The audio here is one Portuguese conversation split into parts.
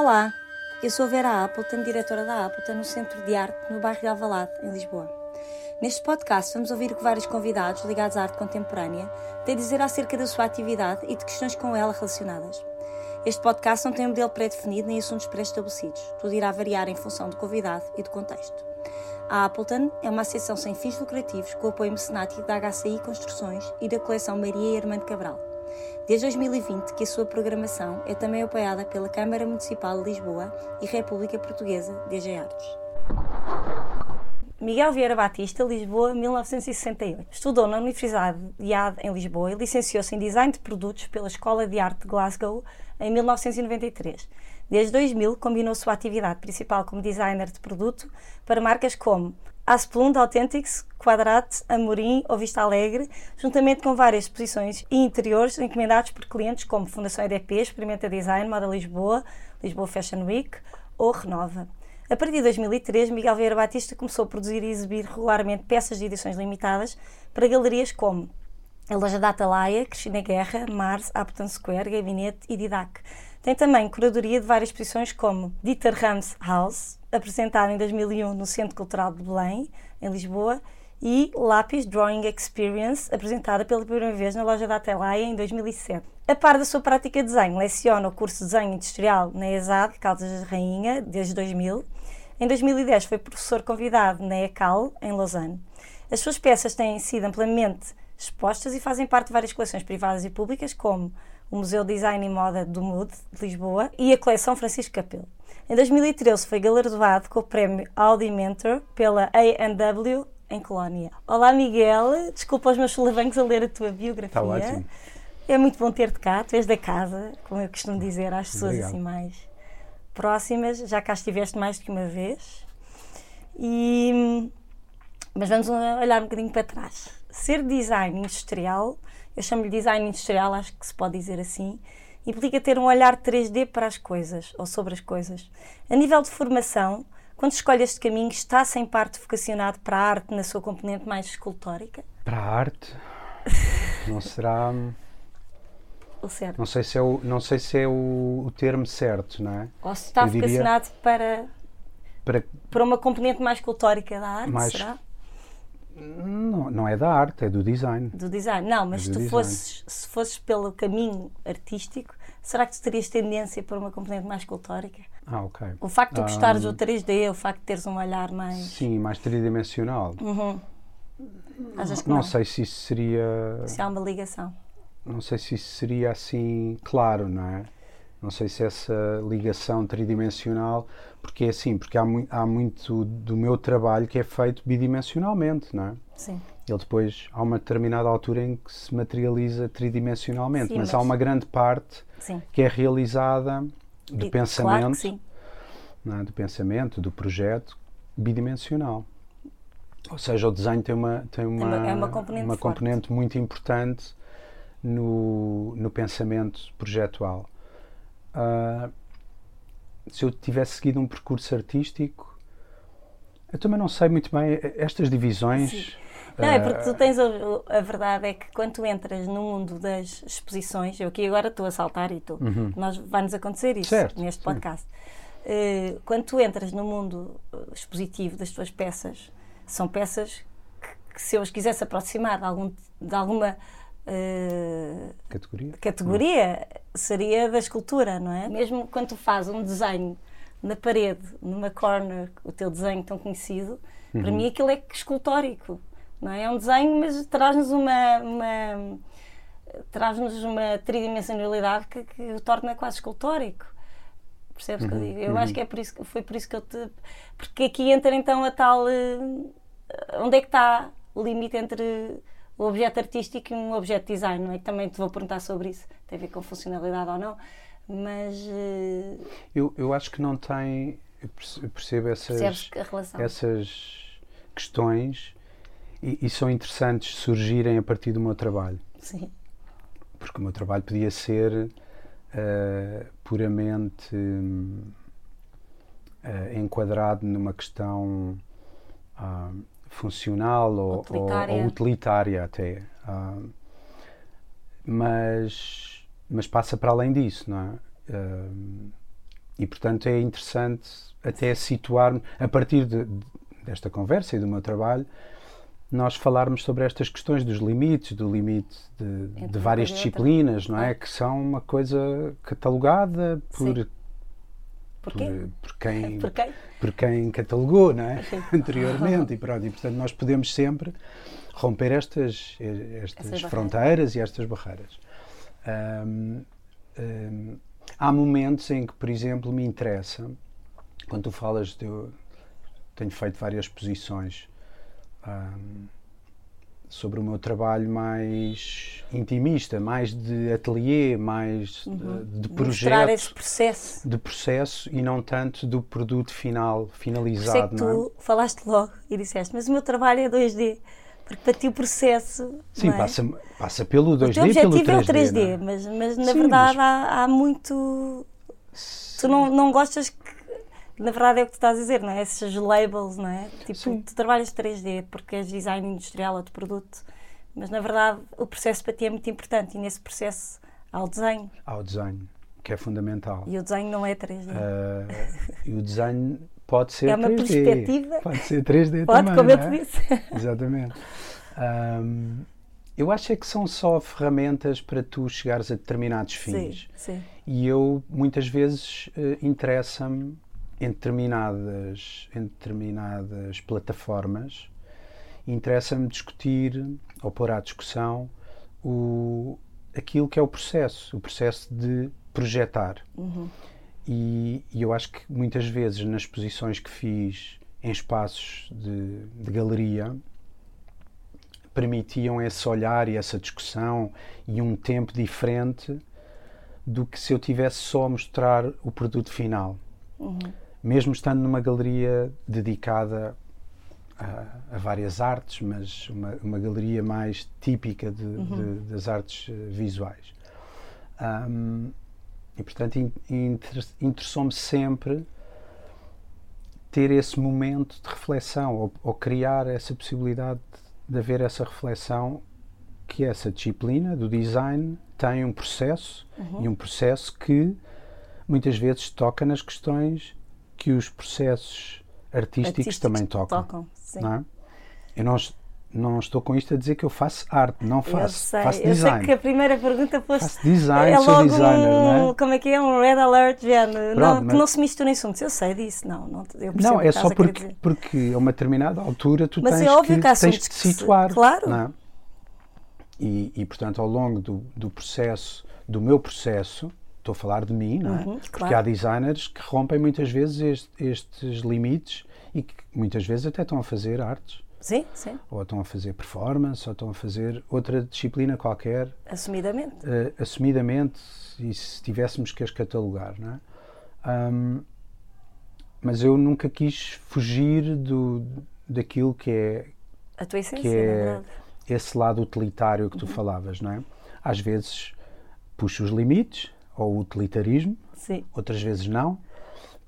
Olá, eu sou Vera Appleton, diretora da Appleton no Centro de Arte no bairro de Alvalade, em Lisboa. Neste podcast vamos ouvir o que vários convidados ligados à arte contemporânea têm a dizer acerca da sua atividade e de questões com ela relacionadas. Este podcast não tem um modelo pré-definido nem assuntos pré-estabelecidos. Tudo irá variar em função do convidado e do contexto. A Appleton é uma associação sem fins lucrativos com apoio mecenático da HCI Construções e da coleção Maria e de Cabral. Desde 2020 que a sua programação é também apoiada pela Câmara Municipal de Lisboa e República Portuguesa DG Artes. Miguel Vieira Batista, Lisboa, 1968. Estudou na Universidade de Ad em Lisboa e licenciou-se em Design de Produtos pela Escola de Arte de Glasgow em 1993. Desde 2000, combinou sua atividade principal como designer de produto para marcas como Asplund Authentics, Quadrat, Amorim ou Vista Alegre, juntamente com várias exposições e interiores encomendados por clientes como Fundação EDP, Experimenta Design, Moda Lisboa, Lisboa Fashion Week ou Renova. A partir de 2003, Miguel Vieira Batista começou a produzir e exibir regularmente peças de edições limitadas para galerias como a loja da Atalaia, Cristina Guerra, Mars, Upton Square, Gabinete e Didac. Tem também curadoria de várias exposições como Dieter Rams House, apresentada em 2001 no Centro Cultural de Belém, em Lisboa, e Lápis Drawing Experience, apresentada pela primeira vez na loja da Atelaia em 2007. A par da sua prática de desenho, leciona o curso de desenho industrial na ESAD, Caldas da Rainha, desde 2000. Em 2010 foi professor convidado na ECAL, em Lausanne. As suas peças têm sido amplamente expostas e fazem parte de várias coleções privadas e públicas, como o Museu de Design e Moda do MUD, de Lisboa, e a coleção Francisco Capelo. Em 2013 foi galardoado com o prémio Audi Mentor pela A&W em Colónia. Olá Miguel, desculpa os meus solavancos a ler a tua biografia. Está ótimo. É muito bom ter-te cá, tu és da casa, como eu costumo dizer às pessoas Obrigado. assim mais próximas, já cá estiveste mais do que uma vez. E, mas vamos olhar um bocadinho para trás. Ser design industrial, eu chamo-lhe design industrial, acho que se pode dizer assim, implica ter um olhar 3D para as coisas, ou sobre as coisas. A nível de formação, quando escolhe este caminho, está sem parte vocacionado para a arte na sua componente mais escultórica? Para a arte, não será. Ou certo? Não sei se é o, não sei se é o, o termo certo, não é? Ou se está Eu diria- vocacionado para, Para, para uma componente mais escultórica da arte, Mais- será? Não, não é da arte, é do design. Do design. Não, mas É tu design. fosses, se fosses pelo caminho artístico, será que tu terias tendência para uma componente mais escultórica? Ah, ok. O facto de gostares do 3D, o facto de teres um olhar mais. Sim, mais tridimensional. Uhum. Que Não não? sei se isso seria. Se há uma ligação. Não sei se isso seria assim claro, não é? Não sei se essa ligação tridimensional, porque é assim, porque há, mui- há muito do meu trabalho que é feito bidimensionalmente, não é? Sim. Ele depois, há uma determinada altura em que se materializa tridimensionalmente, Sim, mas, mas- há uma grande parte Sim. que é realizada do E- pensamento, Claro sim. é? do pensamento, do projeto bidimensional. Ou seja, o desenho tem uma, tem uma, uma- é uma componente uma componente muito importante no, no pensamento projetual. Ah, se eu tivesse seguido um percurso artístico, eu também não sei muito bem eh, estas divisões. Não, é ah, porque tu tens a, a verdade é que quando tu entras no mundo das exposições, eu aqui agora estou a saltar e tu, nós vai-nos acontecer isso Uhum. Certo, neste sim. podcast. Eh, quando tu entras no mundo eh, expositivo das tuas peças, são peças que, que se eu as quisesse aproximar de, algum, de alguma eh, categoria. categoria, seria da escultura, não é? Mesmo quando tu fazes um desenho na parede, numa corner, o teu desenho tão conhecido, para mim aquilo é escultórico, não é? É um desenho, mas traz-nos uma, uma traz-nos uma tridimensionalidade que, que o torna quase escultórico. Percebes o que eu digo? Eu acho que é por isso, que- foi por isso que eu te. Porque aqui entra então a tal. eh, Onde é que está o limite entre o objeto artístico e um objeto de design, não é? Também te vou perguntar sobre isso, tem a ver com funcionalidade ou não, mas eh, Eu, eu acho que não tem. Eu perce- eu percebo essas, essas questões e, e são interessantes surgirem a partir do meu trabalho. Sim, Porque o meu trabalho podia ser eh, puramente eh, enquadrado numa questão ah, funcional ou, ou- Utilitária. ou utilitária até. Ah, mas, mas passa para além disso, não é? Ah, e portanto é interessante até situar-me, a partir de, desta conversa e do meu trabalho, nós falarmos sobre estas questões dos limites, do limite de, de várias disciplinas, não é? Que são uma coisa catalogada por, por, por, quem, por, quem? por quem catalogou, não é? Anteriormente, e pronto. E portanto nós podemos sempre romper estas, estas fronteiras e estas barreiras. Um, um, há momentos em que, por exemplo, me interessa, quando tu falas de. Eu tenho feito várias exposições um, sobre o meu trabalho mais intimista, mais de ateliê, mais uhum. de, de projeto. esse processo. De processo e não tanto do produto final, finalizado. Por é que tu é? falaste logo e disseste, mas o meu trabalho é 2D. Porque para ti o processo. Sim, é? passa, passa pelo 2D o teu objetivo pelo 3D. É o 3D, é? mas, mas na Sim, verdade mas... Há, há, muito. Sim. Tu não, não gostas que na verdade é o que tu estás a dizer, não é? Esses labels, não é? Tipo, Sim. tu trabalhas 3D porque és design industrial ou de produto, mas na verdade o processo para ti é muito importante e nesse processo há o desenho. Há o desenho, que é fundamental. E o desenho não é 3D. Uh, ah, e o desenho pode ser 3D. É uma 3D. perspectiva. Pode ser 3D pode, também. como eu é? te disse. Exatamente. Um, eu acho é que são só ferramentas para tu chegares a determinados fins. Sim, sim. E eu, muitas vezes, uh, interessa-me em determinadas, em determinadas plataformas, interessa-me discutir ou pôr à discussão o, aquilo que é o processo, o processo de projetar. Uhum. E, e, eu acho que muitas vezes nas exposições que fiz em espaços de, de galeria permitiam esse olhar e essa discussão e um tempo diferente do que se eu tivesse só a mostrar o produto final. Uhum mesmo estando numa galeria dedicada a, a várias artes, mas uma, uma, galeria mais típica de, uhum. de, das artes eh, visuais. Um, e, portanto, interessou-me sempre ter esse momento de reflexão ou, ou, criar essa possibilidade de haver essa reflexão que essa disciplina do design tem um processo uhum. e um processo que muitas vezes toca nas questões que os processos artísticos, artísticos também tocam. tocam é? Eu não, não estou com isto a dizer que eu faço arte, não faço, sei, faço design. Eu sei que a primeira pergunta fosse. Faço design, é sou designer, um, não é? Como é que é? Um red alert, género. Não, mas... não se misturem assuntos. Eu sei disso, não. Não, eu não é só porque, porque a uma determinada altura tu mas tens, é óbvio que, que tens de situar. Se... Claro. É? e, e, portanto, ao longo do, do processo, do meu processo, estou a falar de mim, não é? Uhum, Porque claro. há designers que rompem muitas vezes este, estes limites e que muitas vezes até estão a fazer artes. Sim, sim. Ou estão a fazer performance, ou estão a fazer outra disciplina qualquer. Assumidamente. Uh, assumidamente, e se tivéssemos que as catalogar, não é? Um, mas eu nunca quis fugir do, daquilo que é. A tua essência, que é esse lado utilitário que tu uhum. falavas, não é? Às vezes puxo os limites, ou utilitarismo, Sim. outras vezes não.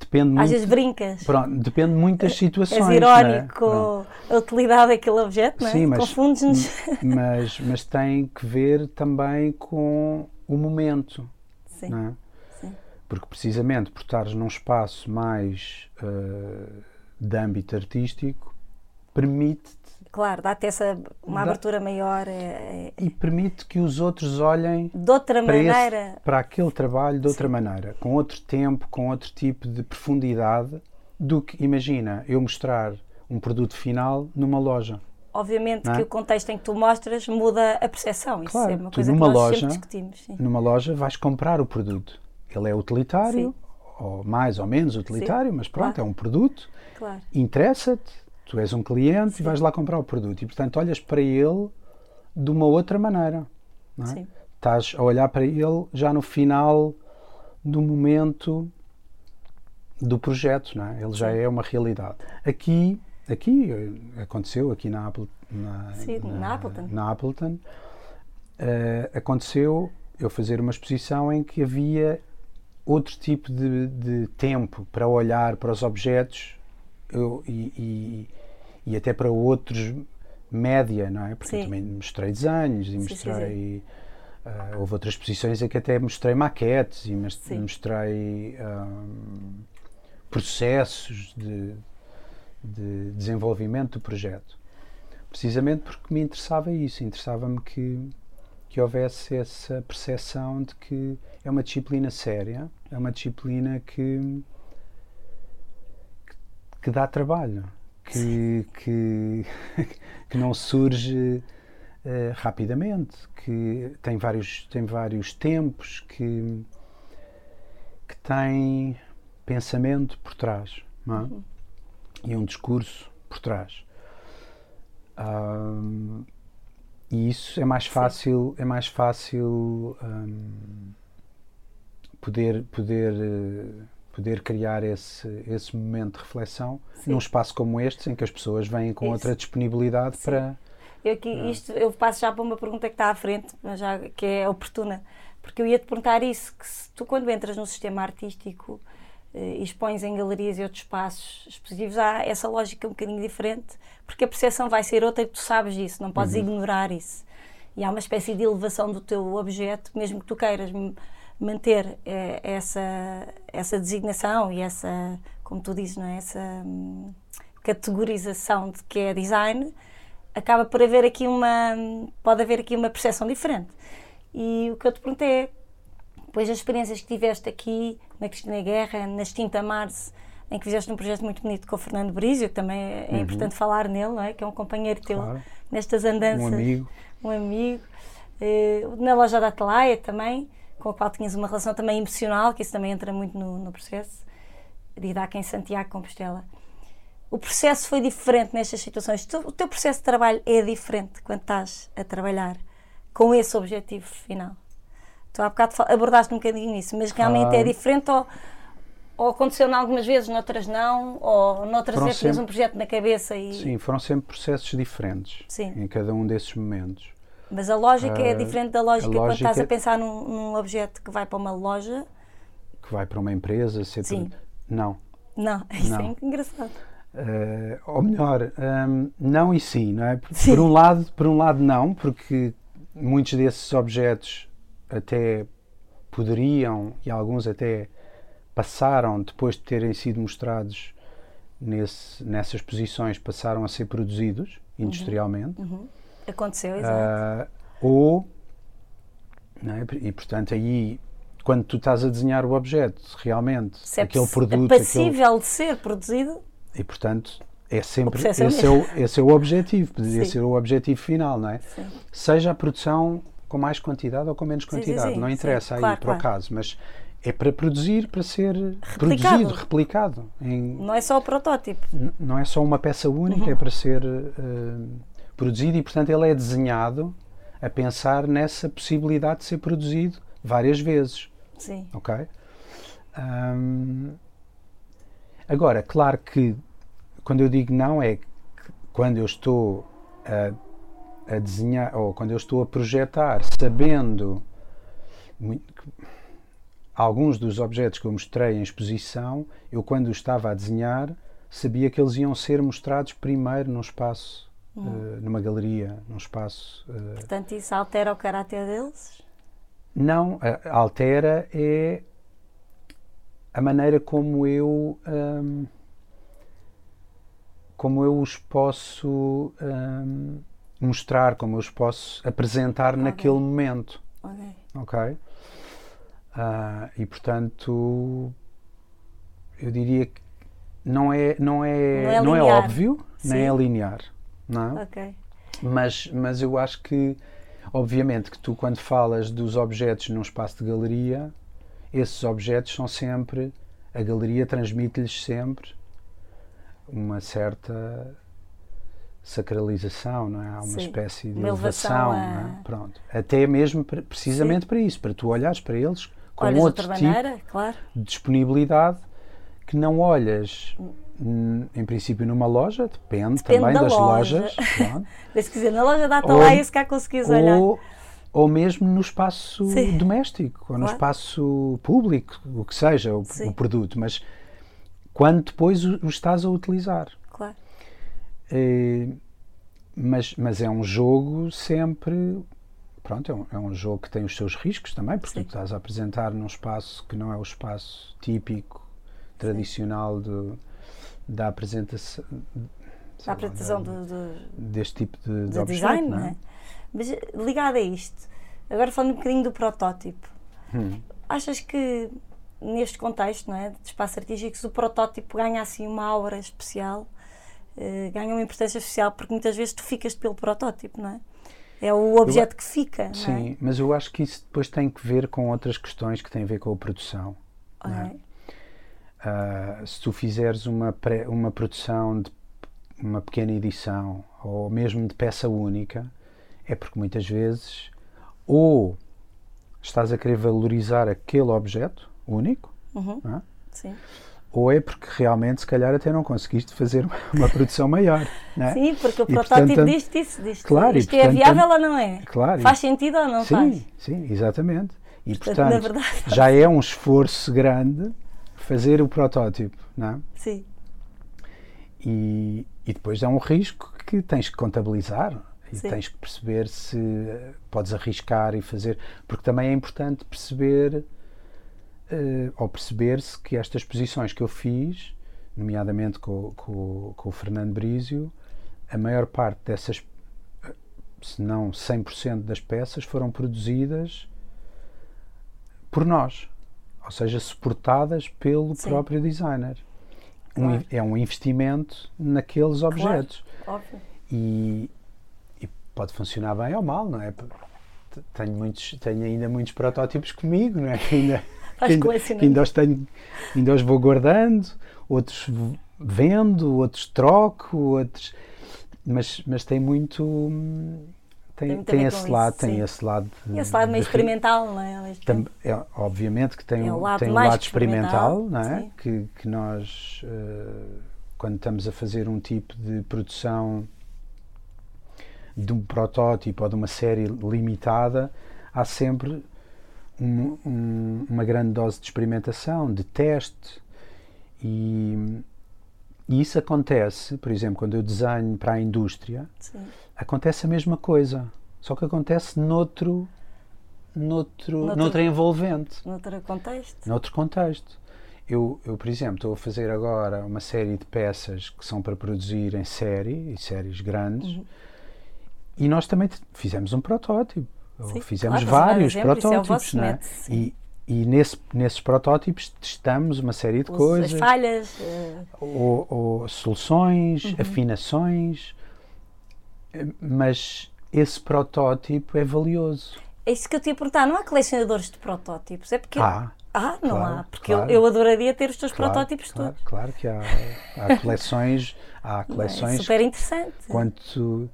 Depende muito, Às vezes brincas. Pronto, depende muito das situações. És irónico é? a utilidade daquele objeto, não é? Sim, mas, Confundes-nos. Mas, mas tem que ver também com o momento. Sim. Não é? Sim. Porque precisamente por estares num espaço mais uh, de âmbito artístico, permite Claro, dá-te essa uma dá, abertura maior. É, é, e permite que os outros olhem de outra para maneira esse, para aquele trabalho de outra Sim. maneira, com outro tempo, com outro tipo de profundidade do que imagina eu mostrar um produto final numa loja. Obviamente é? que o contexto em que tu mostras muda a percepção. Isso claro, é uma coisa que numa nós loja, sempre discutimos. Sim. Numa loja vais comprar o produto. Ele é utilitário, Sim. ou mais ou menos utilitário, Sim, mas pronto, claro. é um produto. Claro. Interessa-te, Tu és um cliente Sim. e vais lá comprar o produto e, portanto, olhas para ele de uma outra maneira. Não é? Sim. Estás a olhar para ele já no final do momento do projeto, não é? ele já é uma realidade. Aqui, aqui aconteceu, aqui na, Apple, na, Sim, na, na Appleton, na Appleton uh, aconteceu eu fazer uma exposição em que havia outro tipo de, de tempo para olhar para os objetos eu, e, e, e até para outros média, não é? Porque também mostrei desenhos e mostrei Uh, houve outras exposições em que até mostrei maquetes e mostrei ahm, processos de, de desenvolvimento do projeto. Precisamente porque me interessava isso, interessava-me que, que houvesse essa percepção de que é uma disciplina séria, é uma disciplina que, que dá trabalho, que, que, que não surge eh, rapidamente, que tem vários, tem vários tempos, que, que tem pensamento por trás é? e um discurso por trás. Ahm, e isso é mais fácil, é mais fácil ahm, poder, poder, eh, poder criar esse, esse momento de reflexão Sim. num espaço como este, em que as pessoas vêm com Isso. outra disponibilidade Sim. para. Eu, aqui, isto, eu passo já para uma pergunta que está à frente, mas já, que é oportuna, porque eu ia te perguntar isso, que se tu quando entras no sistema artístico eh, e expões em galerias e outros espaços expositivos, há essa lógica um bocadinho diferente, porque a percepção vai ser outra e tu sabes isso, não podes ignorar isso. E há uma espécie de elevação do teu objeto, mesmo que tu queiras manter eh, essa, essa designação e essa, como tu dizes, não é? essa hum, categorização de que é design, acaba por haver aqui uma pode haver aqui uma percepção diferente e o que eu te perguntei é depois das experiências que tiveste aqui na Cristina Guerra, na Extinta Mars em que fizeste um projeto muito bonito com o Fernando Brizio que também é, é importante falar nele, não é? que é um companheiro teu Claro. nestas andanças Um amigo. um amigo Eh, na loja da Atalaia também com a qual tinhas uma relação também emocional que isso também entra muito no, no processo de IDAC em Santiago Compostela o processo foi diferente nestas situações. Tu- o teu processo de trabalho é diferente quando estás a trabalhar com esse objetivo final. Tu há bocado abordaste um bocadinho isso, mas realmente Ah. é diferente ou, ou aconteceu em algumas vezes, noutras não, ou noutras Foram é sempre- um projeto na cabeça e. Sim, foram sempre processos diferentes Sim. em cada um desses momentos. Mas a lógica é Ah, diferente da lógica, a quando lógica- estás a pensar num, num objeto que vai para uma loja. Que vai para uma empresa, ser Sim. tudo- Não. Não, isso Não. é engraçado. Eh, ou melhor, hum, não e sim, não é? Por, Sim. por um lado, por um lado não, porque muitos desses objetos até poderiam e alguns até passaram depois de terem sido mostrados nesse, nessas posições passaram a ser produzidos industrialmente Aconteceu, exato. Ah, ou não é? e portanto aí quando tu estás a desenhar o objeto realmente é aquele poss- produto é aquele- passível de ser produzido, e portanto é sempre é o esse é, o, esse é o objetivo poderia ser o objetivo final não é Sim. seja a produção com mais quantidade ou com menos quantidade sim, não sim. interessa aí Claro, para o claro. caso mas é para produzir para ser produzido replicado em, não é só o protótipo. N- não é só uma peça única, Uhum. é para ser eh, produzido e, portanto, ele é desenhado a pensar nessa possibilidade de ser produzido várias vezes, Sim. ok? Agora, claro que quando eu digo não é que quando eu estou a, a desenhar ou quando eu estou a projetar sabendo alguns dos objetos que eu mostrei em exposição, eu quando estava a desenhar sabia que eles iam ser mostrados primeiro num espaço, eh, numa galeria, num espaço. eh, Portanto, isso altera o caráter deles. não, altera é a maneira como eu hum, como eu os posso hum, mostrar, como eu os posso apresentar naquele momento, Ok. ok? Ah, e portanto eu diria que não é não é Não é não é, óbvio nem Sim. é linear, não é? Ok. Mas, mas eu acho que, obviamente, que tu, quando falas dos objetos num espaço de galeria, esses objetos são sempre. A galeria transmite-lhes sempre uma certa sacralização, não é? Há uma Sim, espécie de uma elevação elevação, a- não é? Pronto. Até mesmo para- precisamente para isso, para tu olhares para eles com Olhas de outro tipo maneira, claro. de disponibilidade que não olhas, hum, em princípio, numa loja, depende, Depende também da das loja. lojas. Mas, quer dizer, na loja da Atalaia, se cá conseguires olhar. ou, ou mesmo no espaço Sim. doméstico, ou no Claro. espaço público, o que seja, o, o produto, mas quando depois o, o estás a utilizar. Claro. Eh, mas, mas é um jogo sempre pronto, é um, é um jogo que tem os seus riscos também, porque Sim. tu estás a apresentar num espaço que não é o espaço típico, tradicional do, da apresentação. Da lá, apresentação do, deste tipo de, de de design, não é? é? Mas eh, ligado a isto, agora falando um bocadinho do protótipo, Hum. achas que neste contexto não é, de espaço artístico, o protótipo ganha assim uma aura especial, eh, ganha uma importância especial, porque muitas vezes tu ficas pelo protótipo, não é? É o objeto que fica, não é? Sim, mas eu acho que isso depois tem que ver com outras questões que têm a ver com a produção. não é? Ah, se tu fizeres uma, pré- uma produção de uma pequena edição ou mesmo de peça única, é porque muitas vezes ou estás a querer valorizar aquele objeto único, Uhum, é? Sim. ou é porque realmente se calhar até não conseguiste fazer uma, produção maior. É? Sim, porque o E, protótipo portanto, diz-te isso, diz claro, e, isto é portanto, viável ou não é? Claro, Faz sentido ou não faz? Sim, sim, exatamente. E Portanto, portanto, verdade- já é um esforço grande fazer o protótipo, não é? Sim, E, e depois é um risco que tens que contabilizar e Sim. tens que perceber se eh, podes arriscar e fazer. Porque também é importante perceber, eh, ou perceber-se que estas posições que eu fiz, nomeadamente com, com, com o Fernando Brísio, a maior parte dessas, eh, se não 100% das peças, foram produzidas por nós. Ou seja, suportadas pelo Sim. próprio designer. Um Claro. in- é um investimento naqueles objetos. óbvio. E, e pode funcionar bem ou mal, não é? Tenho, muitos, tenho ainda muitos protótipos comigo, não é? Que ainda, que ainda, que ainda os tenho, ainda os vou guardando, outros vendo, outros troco, outros. Mas, mas tem muito. Tem Tem, esse lado, isso, tem sim. esse lado. de- esse lado meio de ri- experimental, não é? Tam- é, obviamente que tem, É um- lado tem um lado experimental, não é? sim. Que, que nós, eh, quando estamos a fazer um tipo de produção de um protótipo ou de uma série limitada, há sempre um- um- uma grande dose de experimentação, de teste. E, e isso acontece, por exemplo, quando eu desenho para a indústria, Sim. acontece a mesma coisa, só que acontece noutro, noutro, Noutro- noutra envolvente, Noutro contexto. noutro contexto. Eu, eu, por exemplo, estou a fazer agora uma série de peças que são para produzir em série, e séries grandes, Uhum. e nós também fizemos um protótipo. Ou Sim, fizemos claro, vários exemplo, é o protótipos, é? sim. E, e nesse, nesses protótipos testamos uma série de Os- coisas As falhas. eh, ou, ou soluções, Uhum. afinações, mas esse protótipo é valioso. É isso que eu te ia perguntar. Não há colecionadores de protótipos? É porque. Há, Ah, não claro, há. Porque claro. eu, eu adoraria ter os teus claro, protótipos claro, todos. Claro que há, há coleções, há É coleções super interessante. quanto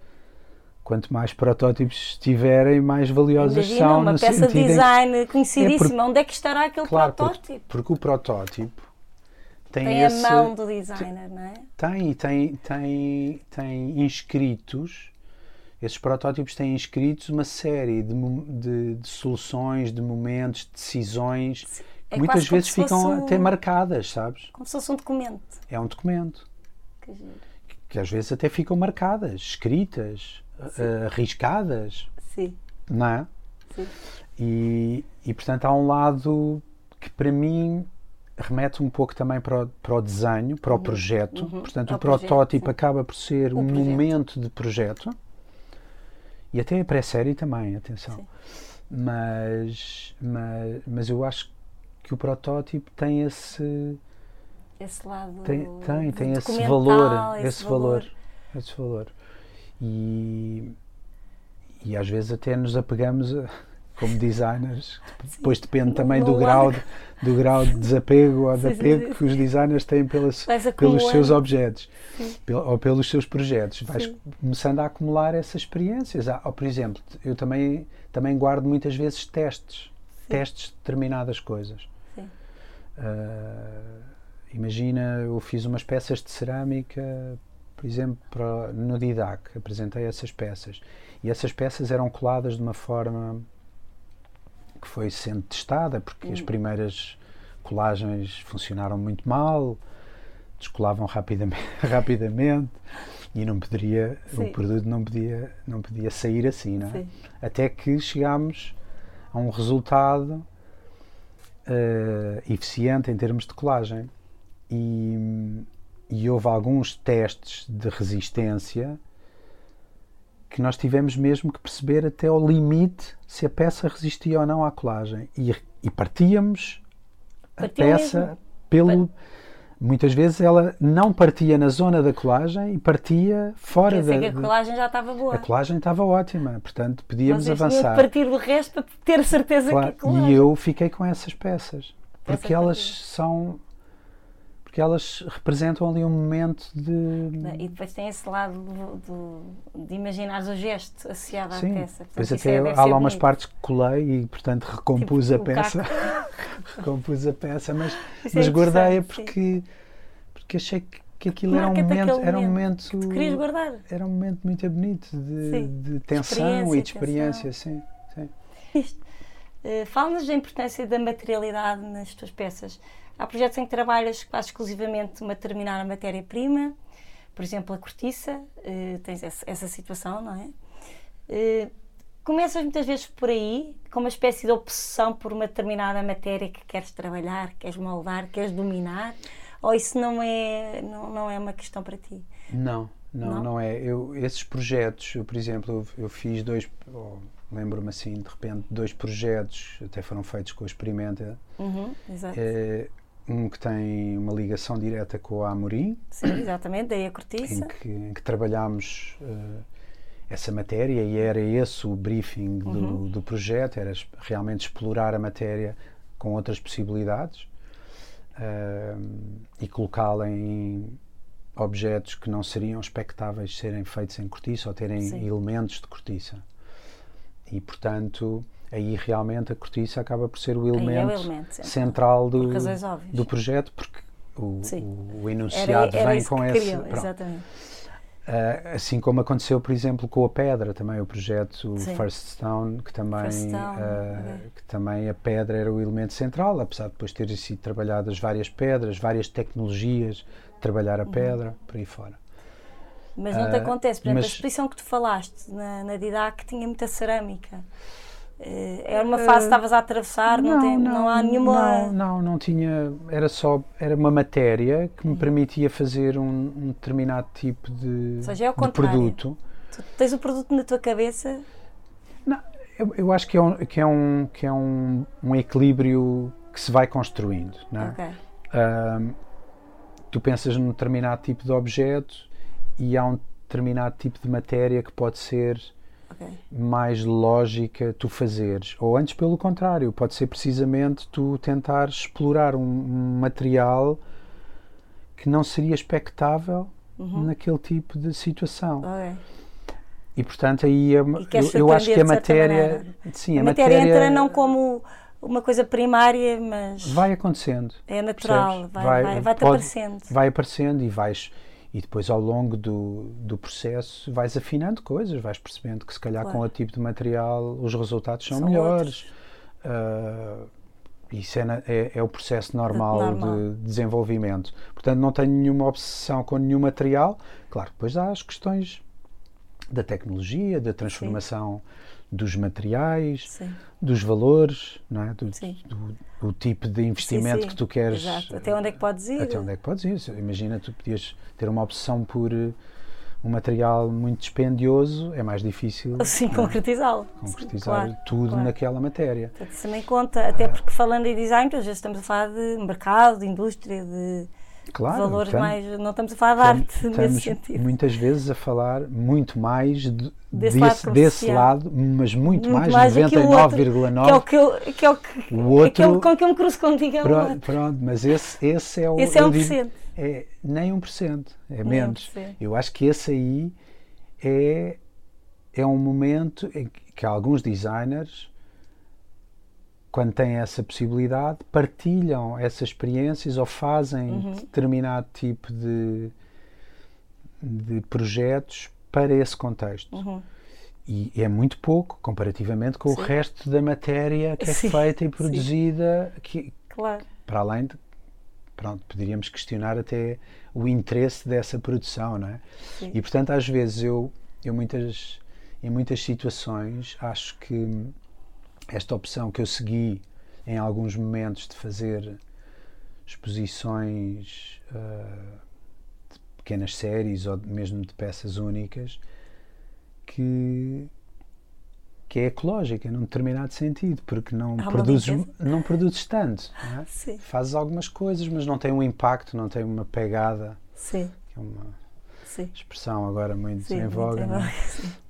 quanto mais protótipos tiverem, mais valiosas Imagina, são uma peça de que- design conhecidíssima. Onde é que estará aquele claro, porque, protótipo? porque o protótipo tem, Tem esse, a mão do designer, não é? Tem, tem, tem, tem inscritos, esses protótipos têm inscritos uma série de, de, de soluções, de momentos, de decisões, que É muitas quase como vezes ficam um- até marcadas, sabes? Como se fosse um documento. É um documento, Que giro. que às vezes até ficam marcadas, escritas, eh, arriscadas, Sim, não é? sim. E, e portanto há um lado que para mim remete um pouco também para o, para o desenho, para o projeto. uhum. Portanto, o protótipo projeto, sim. acaba por ser O um projeto. momento de projeto e até a pré-série também, atenção. Sim. Mas, mas, mas eu acho que o protótipo tem esse Esse lado. tem, tem, tem esse valor, esse, valor, esse valor. E, e às vezes até nos apegamos a, como designers, depois depende também do grau, de, do grau de desapego ou de Sim, sim, apego sim. que os designers têm pelas, pelos seus objetos pel- ou pelos seus projetos. Vais Sim. começando a acumular essas experiências. Ou, por exemplo, eu também, também guardo muitas vezes testes, testes de determinadas coisas. Sim. Ah, imagina, eu fiz umas peças de cerâmica, por exemplo, no Didac, apresentei essas peças. E essas peças eram coladas de uma forma que foi sendo testada, porque Hum. as primeiras colagens funcionaram muito mal, descolavam rapidamente, rapidamente E não poderia, Sim. o produto não podia, não podia sair assim, não é? Até que chegámos a um resultado eh, eficiente em termos de colagem. E, e houve alguns testes de resistência que nós tivemos mesmo que perceber até ao limite se a peça resistia ou não à colagem. E, e partíamos a Partiam peça mesmo? pelo. Muitas vezes ela não partia na zona da colagem e partia fora Quer dizer da. que a colagem já estava boa. a colagem estava ótima, portanto podíamos Vocês avançar. partir do resto para ter certeza Claro, que a colagem... e eu fiquei com essas peças porque elas são porque elas representam ali um momento de E depois tem esse lado do, do- de imaginar o gesto associado à sim peça. Portanto, isso até é- há lá umas partes que colei e portanto recompus Tipo, a peça recompus a peça mas, Isso é mas guardei-a interessante, sim. porque porque achei que, que aquilo era um momento era um momento querias guardar. era um momento muito bonito de, Sim. de tensão e de experiência sim, sim. Uh, Fala-nos da importância da materialidade nas tuas peças. Há projetos em que trabalhas quase exclusivamente uma determinada matéria-prima, por exemplo, a cortiça, uh, tens essa, essa situação, não é? Uh, começas muitas vezes por aí, com uma espécie de obsessão por uma determinada matéria que queres trabalhar, queres moldar, queres dominar, ou isso não é, não, não é uma questão para ti? Não, não, Não? não, é. Eu, esses projetos, eu, por exemplo, eu, eu fiz dois, oh, lembro-me assim, de repente, dois projetos, até foram feitos com a Experimenta. Uhum, exato. É, um que tem uma ligação direta com a Amorim, Sim, exatamente, daí a em cortiça. que, em que trabalhámos eh, essa matéria e era esse o briefing do, Uhum. do projeto, era realmente explorar a matéria com outras possibilidades eh, e colocá-la em objetos que não seriam expectáveis serem feitos em cortiça ou terem Sim. elementos de cortiça. E, portanto, aí realmente a cortiça acaba por ser o Aí é o elemento, elemento central. do, do projeto, porque o, o, o Era, enunciado era vem com esse. queriam, exatamente. Uh, assim como aconteceu, por exemplo, com a pedra, também o projeto Sim. First Stone, que também, Stone, uh, que também a pedra era o elemento central, apesar de depois terem sido trabalhadas várias pedras, várias tecnologias de trabalhar a Uhum. pedra, por aí fora. Mas não te Ah, acontece, por exemplo, mas- a exposição que tu falaste na, na Didac tinha muita cerâmica. Eh, Era uma fase que estavas a atravessar, não, tem, não, há nenhuma. Não, não, não tinha. Era só. Era uma matéria que me permitia fazer um, um determinado tipo de, Ou seja, é o de produto. Tu tens o produto na tua cabeça, Não, eu, eu acho que é, um, que é, um, que é um, um equilíbrio que se vai construindo. Não é? ok. Ahm, tu pensas num determinado tipo de objeto e há um determinado tipo de matéria que pode ser ok. mais lógica tu fazeres. Ou antes, pelo contrário, pode ser precisamente tu tentar explorar um, um material que não seria expectável Uhum. naquele tipo de situação. ok. E portanto aí é eu, eu acho que a matéria, sim, A, matéria, entra não como uma coisa primária, mas vai acontecendo. é natural, percebes? vai, Vai- vai, vai-te pode- aparecendo. vai aparecendo e vais e depois ao longo do, do processo vais afinando coisas, vais percebendo que se calhar Claro. com o tipo de material os resultados são, São melhores. Ah, isso é, na- é- é o processo normal, Normal. de desenvolvimento. Portanto, não tenho nenhuma obsessão com nenhum material. Claro, depois há as questões da tecnologia, da transformação dos materiais, Sim. dos valores, não é? do, do- do tipo de investimento Sim, sim. que tu queres. Exato. Até onde é que podes ir? Até onde é que podes ir? Imagina, tu podias ter uma opção por eh, um material muito dispendioso, é mais difícil Sim, é? concretizá-lo. concretizar claro, tudo claro. naquela matéria. Portanto, isso também conta, até porque falando em design, às vezes estamos a falar de mercado, de indústria, de Claro, valores mais. Não estamos a falar de arte nesse estamos sentido. muitas vezes a falar muito mais de- Desse desse, lado desse lado, mas muito, Muito mais, mais do que é o 99,9%. que eu, que é o que, O outro- é que eu, com que eu me cruzo contigo. É Pronto, pronto, mas esse, esse é o. Esse é eu 1%. digo- é nem 1%, é Nem menos. 1%. Eu acho que esse aí é, é um momento em que, que alguns designers, quando têm essa possibilidade, partilham essas experiências ou fazem Uhum. determinado tipo de, de projetos para esse contexto. Uhum. E é muito pouco comparativamente com Sim. o resto da matéria que é Sim, feita e sim. produzida, que, Claro. para além de pronto, poderíamos questionar até o interesse dessa produção, não é? Sim. E portanto, às vezes eu, eu muitas, em muitas situações acho que esta opção que eu segui em alguns momentos de fazer exposições uh, de pequenas séries ou mesmo de peças únicas que que é ecológica num determinado sentido, porque não, produzes, não produzes tanto. Não é? Fazes algumas coisas, mas não tem um impacto, não tem uma pegada. Sim. Que é uma sim. expressão agora muito sim, em voga. Muito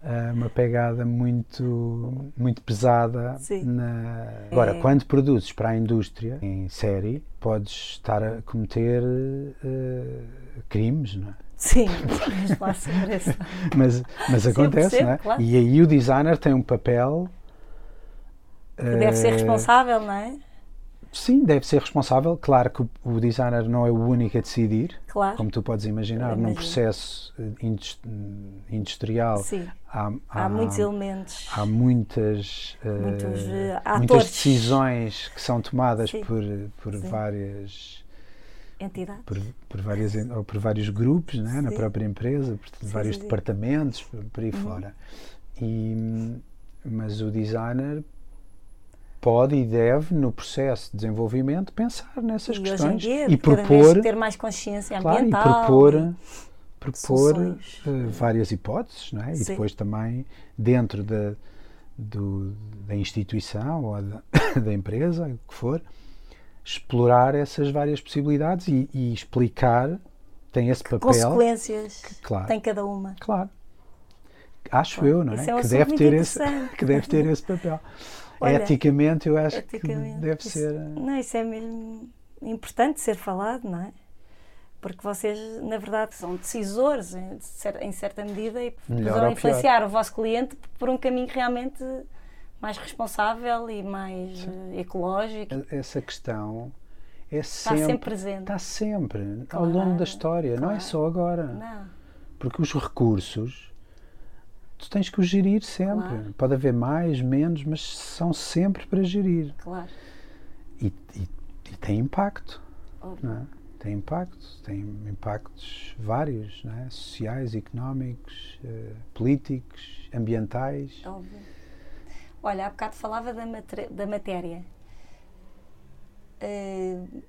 é? Uma pegada muito, muito pesada. Na... Agora, é. quando produzes para a indústria, em série, podes estar a cometer uh, crimes, não é? Sim, mas mas, mas acontece, percebo, não é? Claro. E aí o designer tem um papel. Que deve ser eh, responsável, não é? Sim, deve ser responsável. Claro que o designer não é o único a decidir, claro. como tu podes imaginar, num processo eh, industrial. Sim. Há, há, há, muitos elementos. Há muitas, muitos, uh, muitas decisões que são tomadas Sim. por, por várias entidades? Por, por, várias, ou por vários grupos né, na própria empresa, por sim, vários sim, departamentos, por, por aí uhum. fora. E, mas o designer pode e deve, no processo de desenvolvimento, pensar nessas e questões dia, e propor. ter mais consciência claro, ambiental. E propor, propor uh, várias hipóteses, não é? e depois também, dentro da, do, da instituição ou da, da empresa, o que for, explorar essas várias possibilidades e, e explicar, tem esse papel. Consequências que, claro, tem cada uma. Claro. Acho eu, não é? é um que, deve ter esse, que deve ter esse papel. Olha, eticamente, eu acho eticamente, que deve isso, ser. Não, isso é mesmo importante ser falado, não é? Porque vocês, na verdade, são decisores, em, certa medida, e vão influenciar o vosso cliente por um caminho realmente mais responsável e mais Sim. Eh, ecológico. Essa questão é está sempre, sempre presente. Está sempre, claro, ao longo da história, claro. não é só agora. Não. Porque os recursos, tu tens que os gerir sempre. Claro. Pode haver mais, menos, mas são sempre para gerir. Claro. E, e, e tem impacto. É? Tem impacto, tem impactos vários, é? sociais, económicos, uh, políticos, ambientais. Óbvio. Olha, há bocado falava da, da matéria. Uh,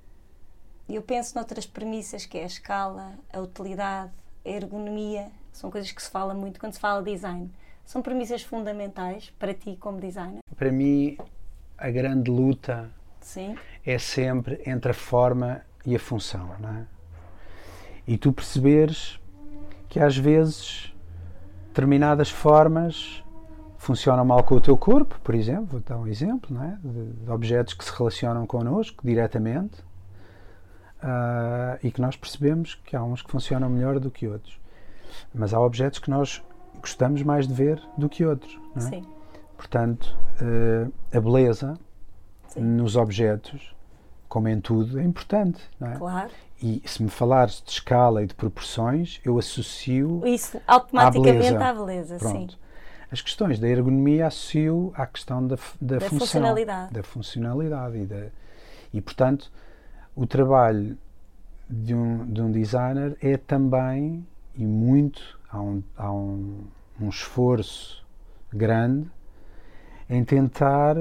eu penso noutras premissas que é a escala, a utilidade, a ergonomia, são coisas que se fala muito quando se fala de design. São premissas fundamentais para ti como designer? Para mim, a grande luta Sim. é sempre entre a forma e a função, não é? E tu perceberes que às vezes determinadas formas funcionam mal com o teu corpo, por exemplo, vou dar um exemplo, não é? de, de objetos que se relacionam connosco diretamente uh, e que nós percebemos que há uns que funcionam melhor do que outros. Mas há objetos que nós gostamos mais de ver do que outros. É? Sim. Portanto, uh, a beleza Sim. nos objetos, como em tudo, é importante. É? Claro. E se me falares de escala e de proporções, eu associo. Isso automaticamente à beleza. À beleza Pronto. Sim. As questões da ergonomia associo à questão da, da, da função, funcionalidade. Da funcionalidade e, da, e, portanto, o trabalho de um, de um designer é também, e muito, há um, há um, um esforço grande em tentar,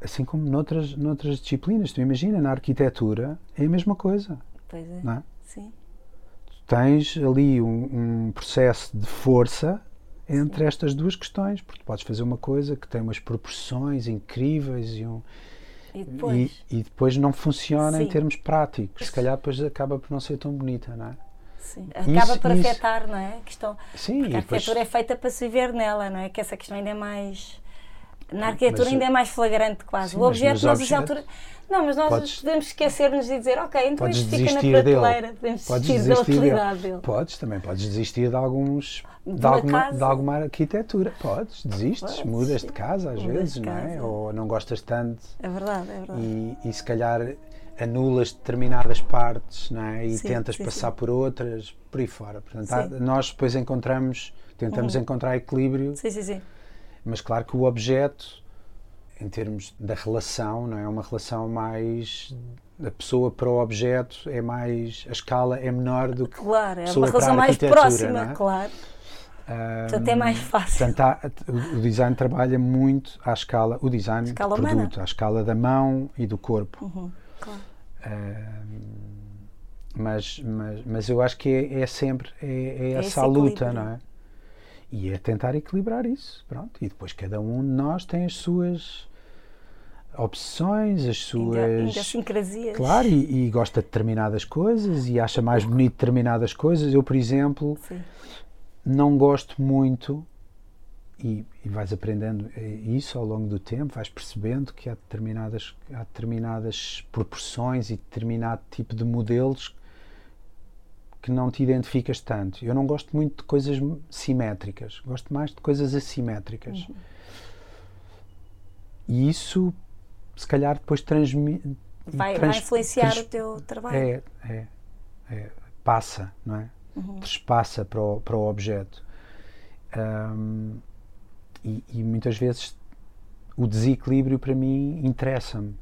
assim como noutras, noutras disciplinas, tu imagina, na arquitetura é a mesma coisa. Pois é. Não é? Sim. Tu tens ali um, um processo de força entre Sim. estas duas questões, porque podes fazer uma coisa que tem umas proporções incríveis e um. E depois, e, e depois não funciona Sim. em termos práticos. Se calhar depois acaba por não ser tão bonita, não é? Sim. Acaba isso, por isso. afetar, não é? A questão, Sim, porque a arquitetura depois... é feita para se viver nela, não é? Que essa questão ainda é mais. Na arquitetura mas, ainda é mais flagrante, quase. Sim, o objeto, nós, objetos... altura, não, mas nós podes, podemos esquecer-nos e dizer, ok, então isto fica na prateleira, dele. podemos podes desistir, da utilidade dele. dele. Podes, também podes desistir de alguns de, de, alguma, de alguma, arquitetura. Podes, desistes, podes, mudas de casa às vezes, não é? Ou não gostas tanto. É verdade, é verdade. E, e se calhar anulas determinadas partes não é? e sim, tentas sim, passar sim. por outras, por aí fora. Portanto, há, nós depois encontramos, tentamos uhum. encontrar equilíbrio. Sim, sim, sim. Mas claro que o objeto em termos da relação, não é? Uma relação mais da pessoa para o objeto é mais a escala é menor do que Claro, é uma relação mais próxima, é? claro. Ahm, Portanto, é mais fácil. portanto, há- o design trabalha muito à escala, o design Escala humana. produto, à escala da mão e do corpo. Uhum, claro. Mas, mas, mas eu acho que é, é sempre é, é esse essa a luta, equilíbrio. não é? E é tentar equilibrar isso, pronto. E depois cada um de nós tem as suas obsessões, as suas Idiosincrasias. Claro, e, e gosta de determinadas coisas e acha mais bonito determinadas coisas. Eu, por exemplo, Sim. não gosto muito, e, e vais aprendendo isso ao longo do tempo, vais percebendo que há determinadas, há determinadas proporções e determinado tipo de modelos que não te identificas tanto. Eu não gosto muito de coisas simétricas, gosto mais de coisas assimétricas. E isso, se calhar, depois transmite. Vai, vai influenciar o teu trabalho. É, é, é, passa, não é? Uhum. Trespassa para o, para o objeto. Ahm, e, e muitas vezes o desequilíbrio para mim interessa-me.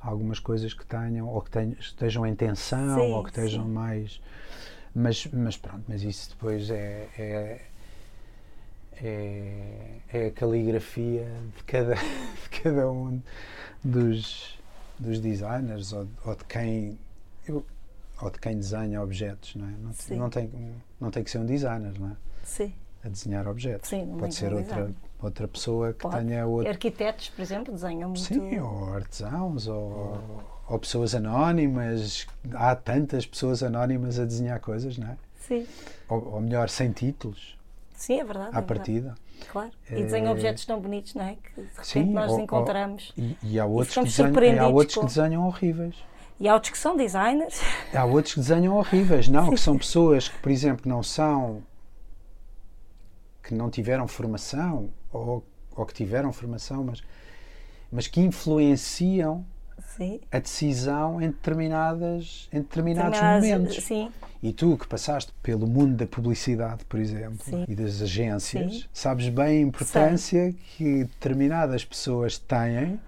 Algumas coisas que tenham, ou que tenham, estejam em tensão, Sim, ou que estejam sim. mais. Mas, mas pronto, mas isso depois é, é, é, é a caligrafia de cada, de cada um dos, dos designers ou, ou de quem eu- ou de quem desenha objetos, não é? Não, não tem não tem que ser um designer, não é? Sim. A desenhar objetos. Sim, Pode que ser outra outra pessoa que Pode. tenha outro Arquitetos, por exemplo, desenham muito. Sim, ou artesãos, ou, ou pessoas anónimas. Há tantas pessoas anónimas a desenhar coisas, não é? Sim. Ou, ou melhor, sem títulos, Sim, é verdade. à é verdade. partida. Claro. É- E desenham objetos tão bonitos, não é? Que de repente Sim, nós ou- ou- encontramos. E, e há outros, que ficamos desenham, e há outros com- que desenham horríveis. E há outros que são designers. Há outros que desenham horríveis. Não, que são pessoas que, por exemplo, que não são. Que não tiveram formação, ou, ou que tiveram formação, mas, mas que influenciam Sim. a decisão em, determinadas, em determinados Determinadas- momentos. Sim. E tu que passaste pelo mundo da publicidade, por exemplo, Sim. e das agências, sabes bem a importância que determinadas pessoas têm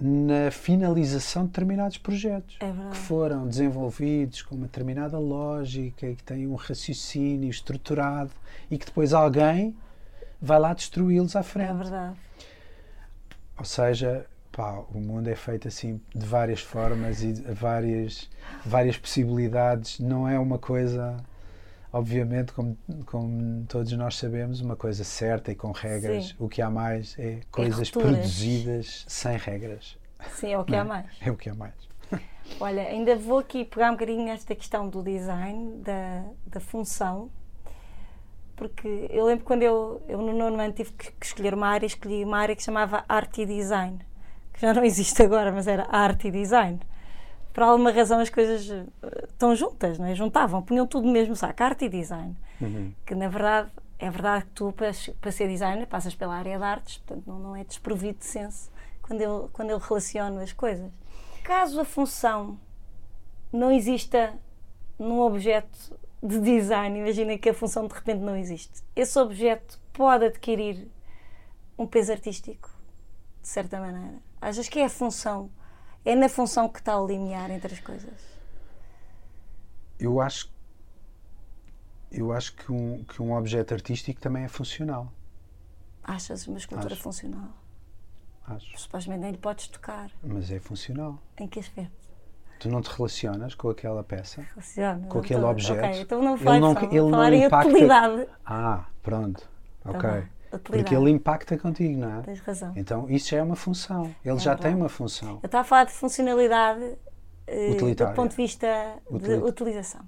na finalização de determinados projetos É que foram desenvolvidos com uma determinada lógica e que têm um raciocínio estruturado e que depois alguém vai lá destruí-los à É frente. verdade. Ou seja, pá, o mundo é feito assim de várias formas e várias, várias possibilidades. Não é uma coisa, obviamente, como, como todos nós sabemos, uma coisa certa e com regras. Sim. O que há mais é coisas produzidas sem regras. Sim, é o que Não há mais. É o que há mais. Olha, ainda vou aqui pegar um bocadinho nesta questão do design, da, da função, porque eu lembro quando eu, eu no nono ano tive que escolher uma área, escolhi uma área que chamava Arte e Design, que já não existe agora, mas era Arte e Design. Por alguma razão as coisas eh, estão juntas, não é? Juntavam, punham tudo no mesmo saco, Arte e Design. Uhum. Que na verdade, é verdade que tu, para, para ser designer, passas pela área de artes, portanto não, não é desprovido de senso quando eu, quando eu relaciono as coisas. Caso a função não exista num objeto de design, imagina que a função de repente não existe, esse objeto pode adquirir um peso artístico, de certa maneira. Achas que é a função, é na função que está o limiar entre as coisas? Eu acho, eu acho que, um, que um objeto artístico também é funcional. Achas uma escultura Acho. funcional? Acho. Supostamente nem lhe podes tocar. Mas é funcional. Em que aspecto? Tu não te relacionas com aquela peça? Relaciona, Com não aquele objeto. Ok, então não Ele faz não- só, ele vou não falar em impacta- utilidade. Ah, pronto. Ok. Tá bem, Porque utilidade. ele impacta contigo, não é? Tens razão. Então isso já é uma função. Ele É já verdade. tem uma função. Eu estava a falar de funcionalidade eh, do ponto de vista de utilização.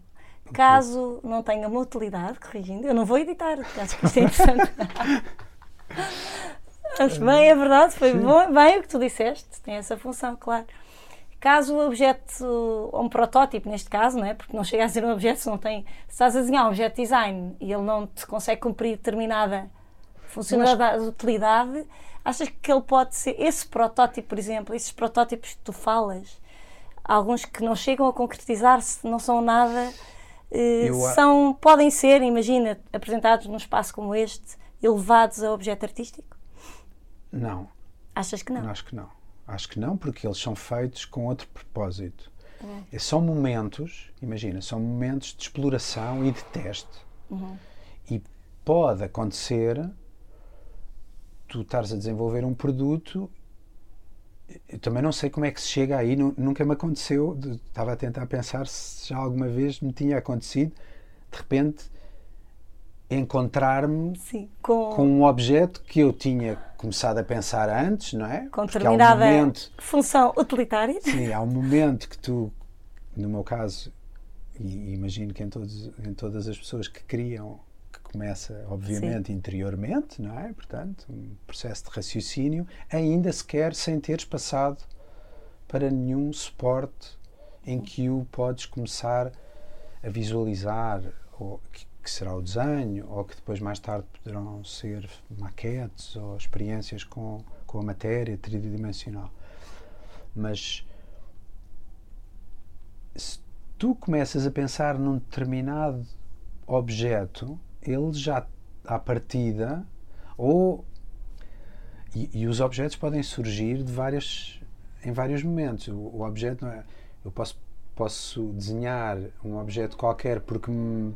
Caso não tenha uma utilidade, corrigindo, eu não vou editar, que isto é interessante. Mas bem, é verdade, foi bom, bem o que tu disseste, tem essa função, claro. Caso o objeto, ou um protótipo neste caso, não é? porque não chega a ser um objeto, se não tem. Se estás a desenhar um objeto de design e ele não te consegue cumprir determinada funcionalidade, utilidade, achas que ele pode ser. Esse protótipo, por exemplo, esses protótipos que tu falas, alguns que não chegam a concretizar-se, não são nada. eh, a- são, podem ser, imagina, apresentados num espaço como este, elevados a objeto artístico? Não, Achas que não? acho que não. Acho que não, porque eles são feitos com outro propósito. É. E São momentos, imagina, são momentos de exploração e de teste. Uhum. E pode acontecer tu estares a desenvolver um produto. Eu também não sei como é que se chega aí, nu- nunca me aconteceu. Estava a tentar pensar se já alguma vez me tinha acontecido, de repente, encontrar-me. Com, com um objeto que eu tinha começado a pensar antes, não é? com há um determinada momento, função utilitária. sim, há um momento que tu, no meu caso, e imagino que em, todos, em todas as pessoas que criam, começa, obviamente, interiormente, não é? Portanto, um processo de raciocínio, ainda sequer sem teres passado para nenhum suporte em que o podes começar a visualizar, ou que, que será o desenho, ou que depois mais tarde poderão ser maquetes ou experiências com, com a matéria tridimensional. Mas se tu começas a pensar num determinado objeto, ele já à partida, ou e, e os objetos podem surgir de várias em vários momentos. O, o objeto não é. Eu posso, posso desenhar um objeto qualquer porque me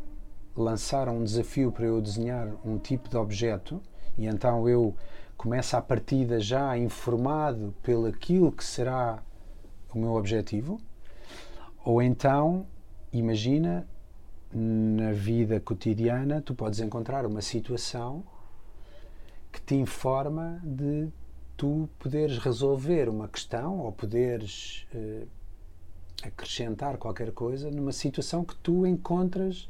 lançaram um desafio para eu desenhar um tipo de objeto e então eu começo à partida já informado pelo aquilo que será o meu objetivo. Ou então, imagina, na vida cotidiana, tu podes encontrar uma situação que te informa de tu poderes resolver uma questão ou poderes eh, acrescentar qualquer coisa numa situação que tu encontras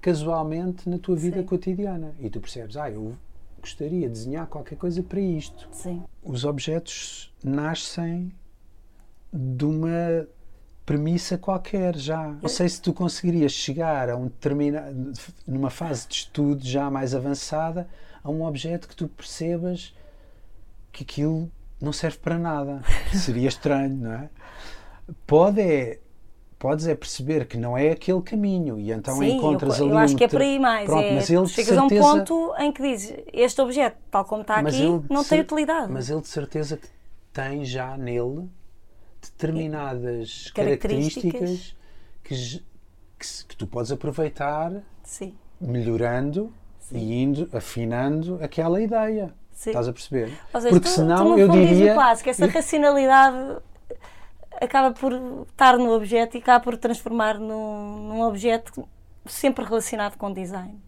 casualmente na tua vida Sim. cotidiana. E tu percebes, ah, eu gostaria de desenhar qualquer coisa para isto. Sim. Os objetos nascem de uma premissa qualquer já. Não sei se tu conseguirias chegar a um determinado, numa fase de estudo já mais avançada, a um objeto que tu percebas que aquilo não serve para nada. Seria estranho, não é? Pode é, podes é perceber que não é aquele caminho e então Sim, encontras eu, ali eu acho um que é por aí mais. Pronto, é, mas ele chegas a um certeza- ponto em que dizes este objeto, tal como está aqui, não tem utilidade. Mas ele de certeza que tem já nele determinadas Características. características que, que, tu podes aproveitar Sim. melhorando e indo afinando aquela ideia. Sim. Estás a perceber? Seja, Porque tu, senão tu eu diria. clássico, essa racionalidade acaba por estar no objeto e acaba por transformar num, num objeto sempre relacionado com design.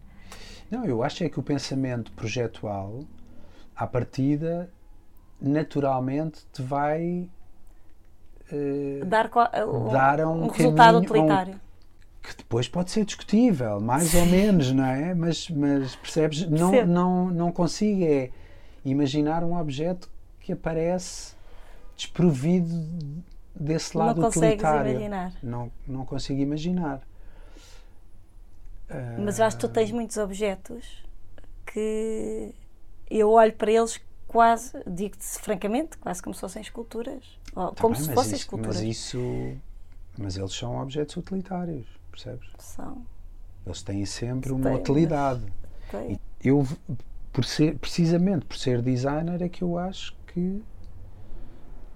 Não, eu acho é que o pensamento projetual, à partida, naturalmente te vai eh, Dar, um, Dar a um um resultado a um- utilitário. que depois pode ser discutível, mais ou menos, não é? Mas, mas percebes? Não, Percebo. não, não consigo é imaginar um objeto que aparece desprovido desse Não lado consegues utilitário. imaginar. Não, não consigo imaginar. Ah, Mas eu acho que tu tens muitos objetos que eu olho para eles quase, digo-te francamente, quase como se fossem esculturas. Tá como bem, se fossem isso- esculturas. Mas isso. Mas eles são objetos utilitários, percebes? São. Eles têm sempre uma Têm, mas- utilidade. Tem. eu por ser precisamente por ser designer é que eu acho que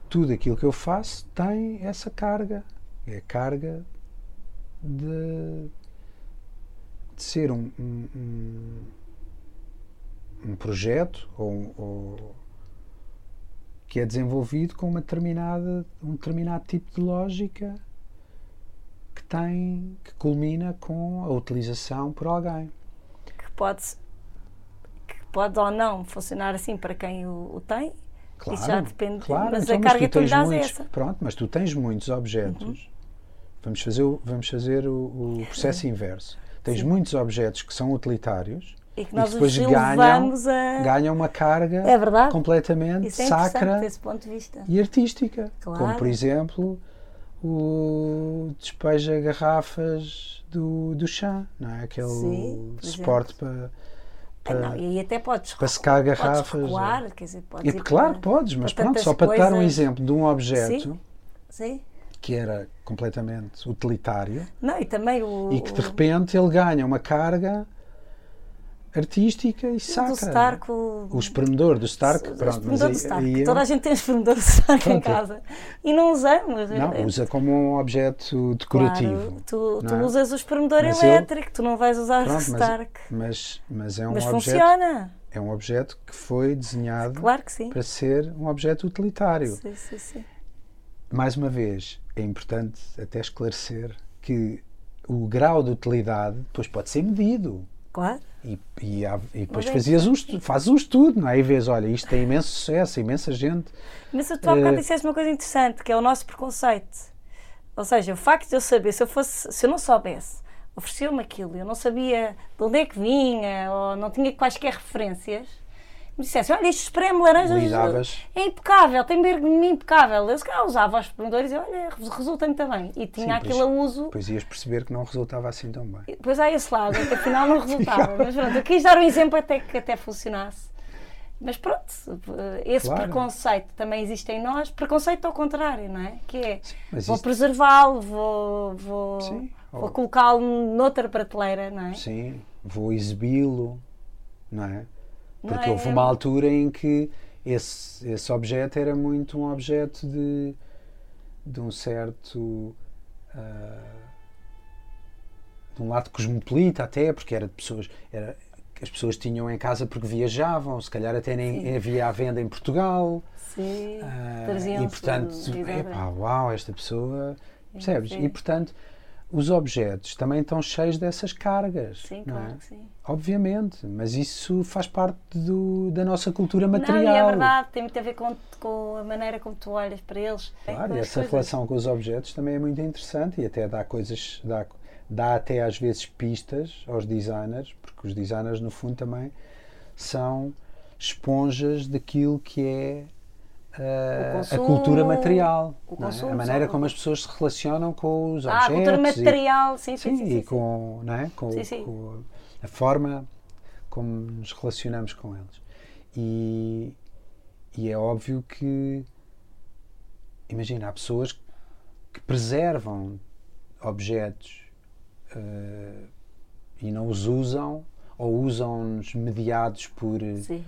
tudo aquilo que eu faço tem essa carga é a carga de, de ser um, um, um- um projeto ou, ou que é desenvolvido com uma determinada um determinado tipo de lógica que tem que culmina com a utilização por alguém Que pode, que pode ou não funcionar assim para quem o, o tem. Claro, Isso já depende, claro. mas Então, a carga tu que tu dás é muitos, essa. Uhum. Pronto, mas tu tens muitos objetos. Vamos fazer, o, vamos fazer o, o processo inverso. Tens Sim. muitos objetos que são utilitários E que e nós que depois os ganham, a. ganham uma carga É verdade. completamente Isso é sacra e artística. Claro. Como, por exemplo, o despeja garrafas do, do chá, não é? Aquele Sim, por suporte para, Ah, para, não, e até podes, para secar podes garrafas. recuar, quer dizer, podes E, claro, para- podes, mas pronto, só para te dar um coisas. exemplo de um objeto Sim. que era completamente utilitário Não, e também o. e que de repente ele ganha uma carga artística e sacra. Do Stark, o, o espremedor do Stark. o pronto, espremedor mas do Stark. aí- aí Toda a gente tem espremedor do Stark em Pronto. casa. E não usamos. Não, É- usa como um objeto decorativo. Claro, tu, tu é? usas o espremedor Mas eu- elétrico, tu não vais usar o Pronto, mas, Stark. mas, mas é um Mas objeto. funciona. É um objeto que foi desenhado Claro que para ser um objeto utilitário. Sim, sim, sim. Mais uma vez, é importante até esclarecer que o grau de utilidade depois pode ser medido. Claro. E, e, há- e depois é fazias um estudo, fazes um estudo, não é? E vês, olha, isto tem imenso sucesso, imensa gente. Mas tu há bocado Eh, disseste uma coisa interessante, que é o nosso preconceito. Ou seja, o facto de eu saber, se eu, fosse, se eu não soubesse, ofereceu-me aquilo, eu não sabia de onde é que vinha, ou não tinha quaisquer referências, me dissesse, olha, este espreme laranjas Lidavas. é impecável, tem bergamim impecável. Eu se calhar usava os espremedores e olha, resulta muito bem. E tinha Sim, aquilo pois- a uso. Depois ias perceber que não resultava assim tão bem. Depois há esse lado, que afinal não resultava. Mas pronto, eu quis dar um exemplo até que até funcionasse. Mas pronto, esse Claro. preconceito também existe em nós. Preconceito ao contrário, não é? Que é, mas vou preservá-lo, vou, vou, Sim, vou ou- colocá-lo noutra prateleira, não é? Sim, vou exibi-lo, não é? Porque é? houve uma altura em que esse, esse objeto era muito um objeto de, de um certo. ah, de um lado cosmopolita, até, porque era de pessoas. Era, as pessoas tinham em casa porque viajavam, se calhar até nem Sim. havia à venda em Portugal. Sim, traziam-se e portanto, epá, uau, esta pessoa. Percebes? Sim. E portanto, os objetos também estão cheios dessas cargas. Sim, não claro é? que sim. Obviamente, mas isso faz parte do- da nossa cultura Não, material. e é verdade, tem muito a ver com, com a maneira como tu olhas para eles. Claro, com e essa coisas. relação com os objetos também é muito interessante e até dá coisas, dá, dá até às vezes pistas aos designers, porque os designers no fundo também são esponjas daquilo que é ah, O a consumo, cultura material, é? consumo, a maneira como as pessoas se relacionam com os Ah, a cultura objetos e- material, sim, sim, Sim, sim. e com, não é? com, Sim, sim. com a forma como nos relacionamos com eles. E, e é óbvio que, imagina, há pessoas que preservam objetos eh, e não os usam ou usam-nos mediados por, Sim.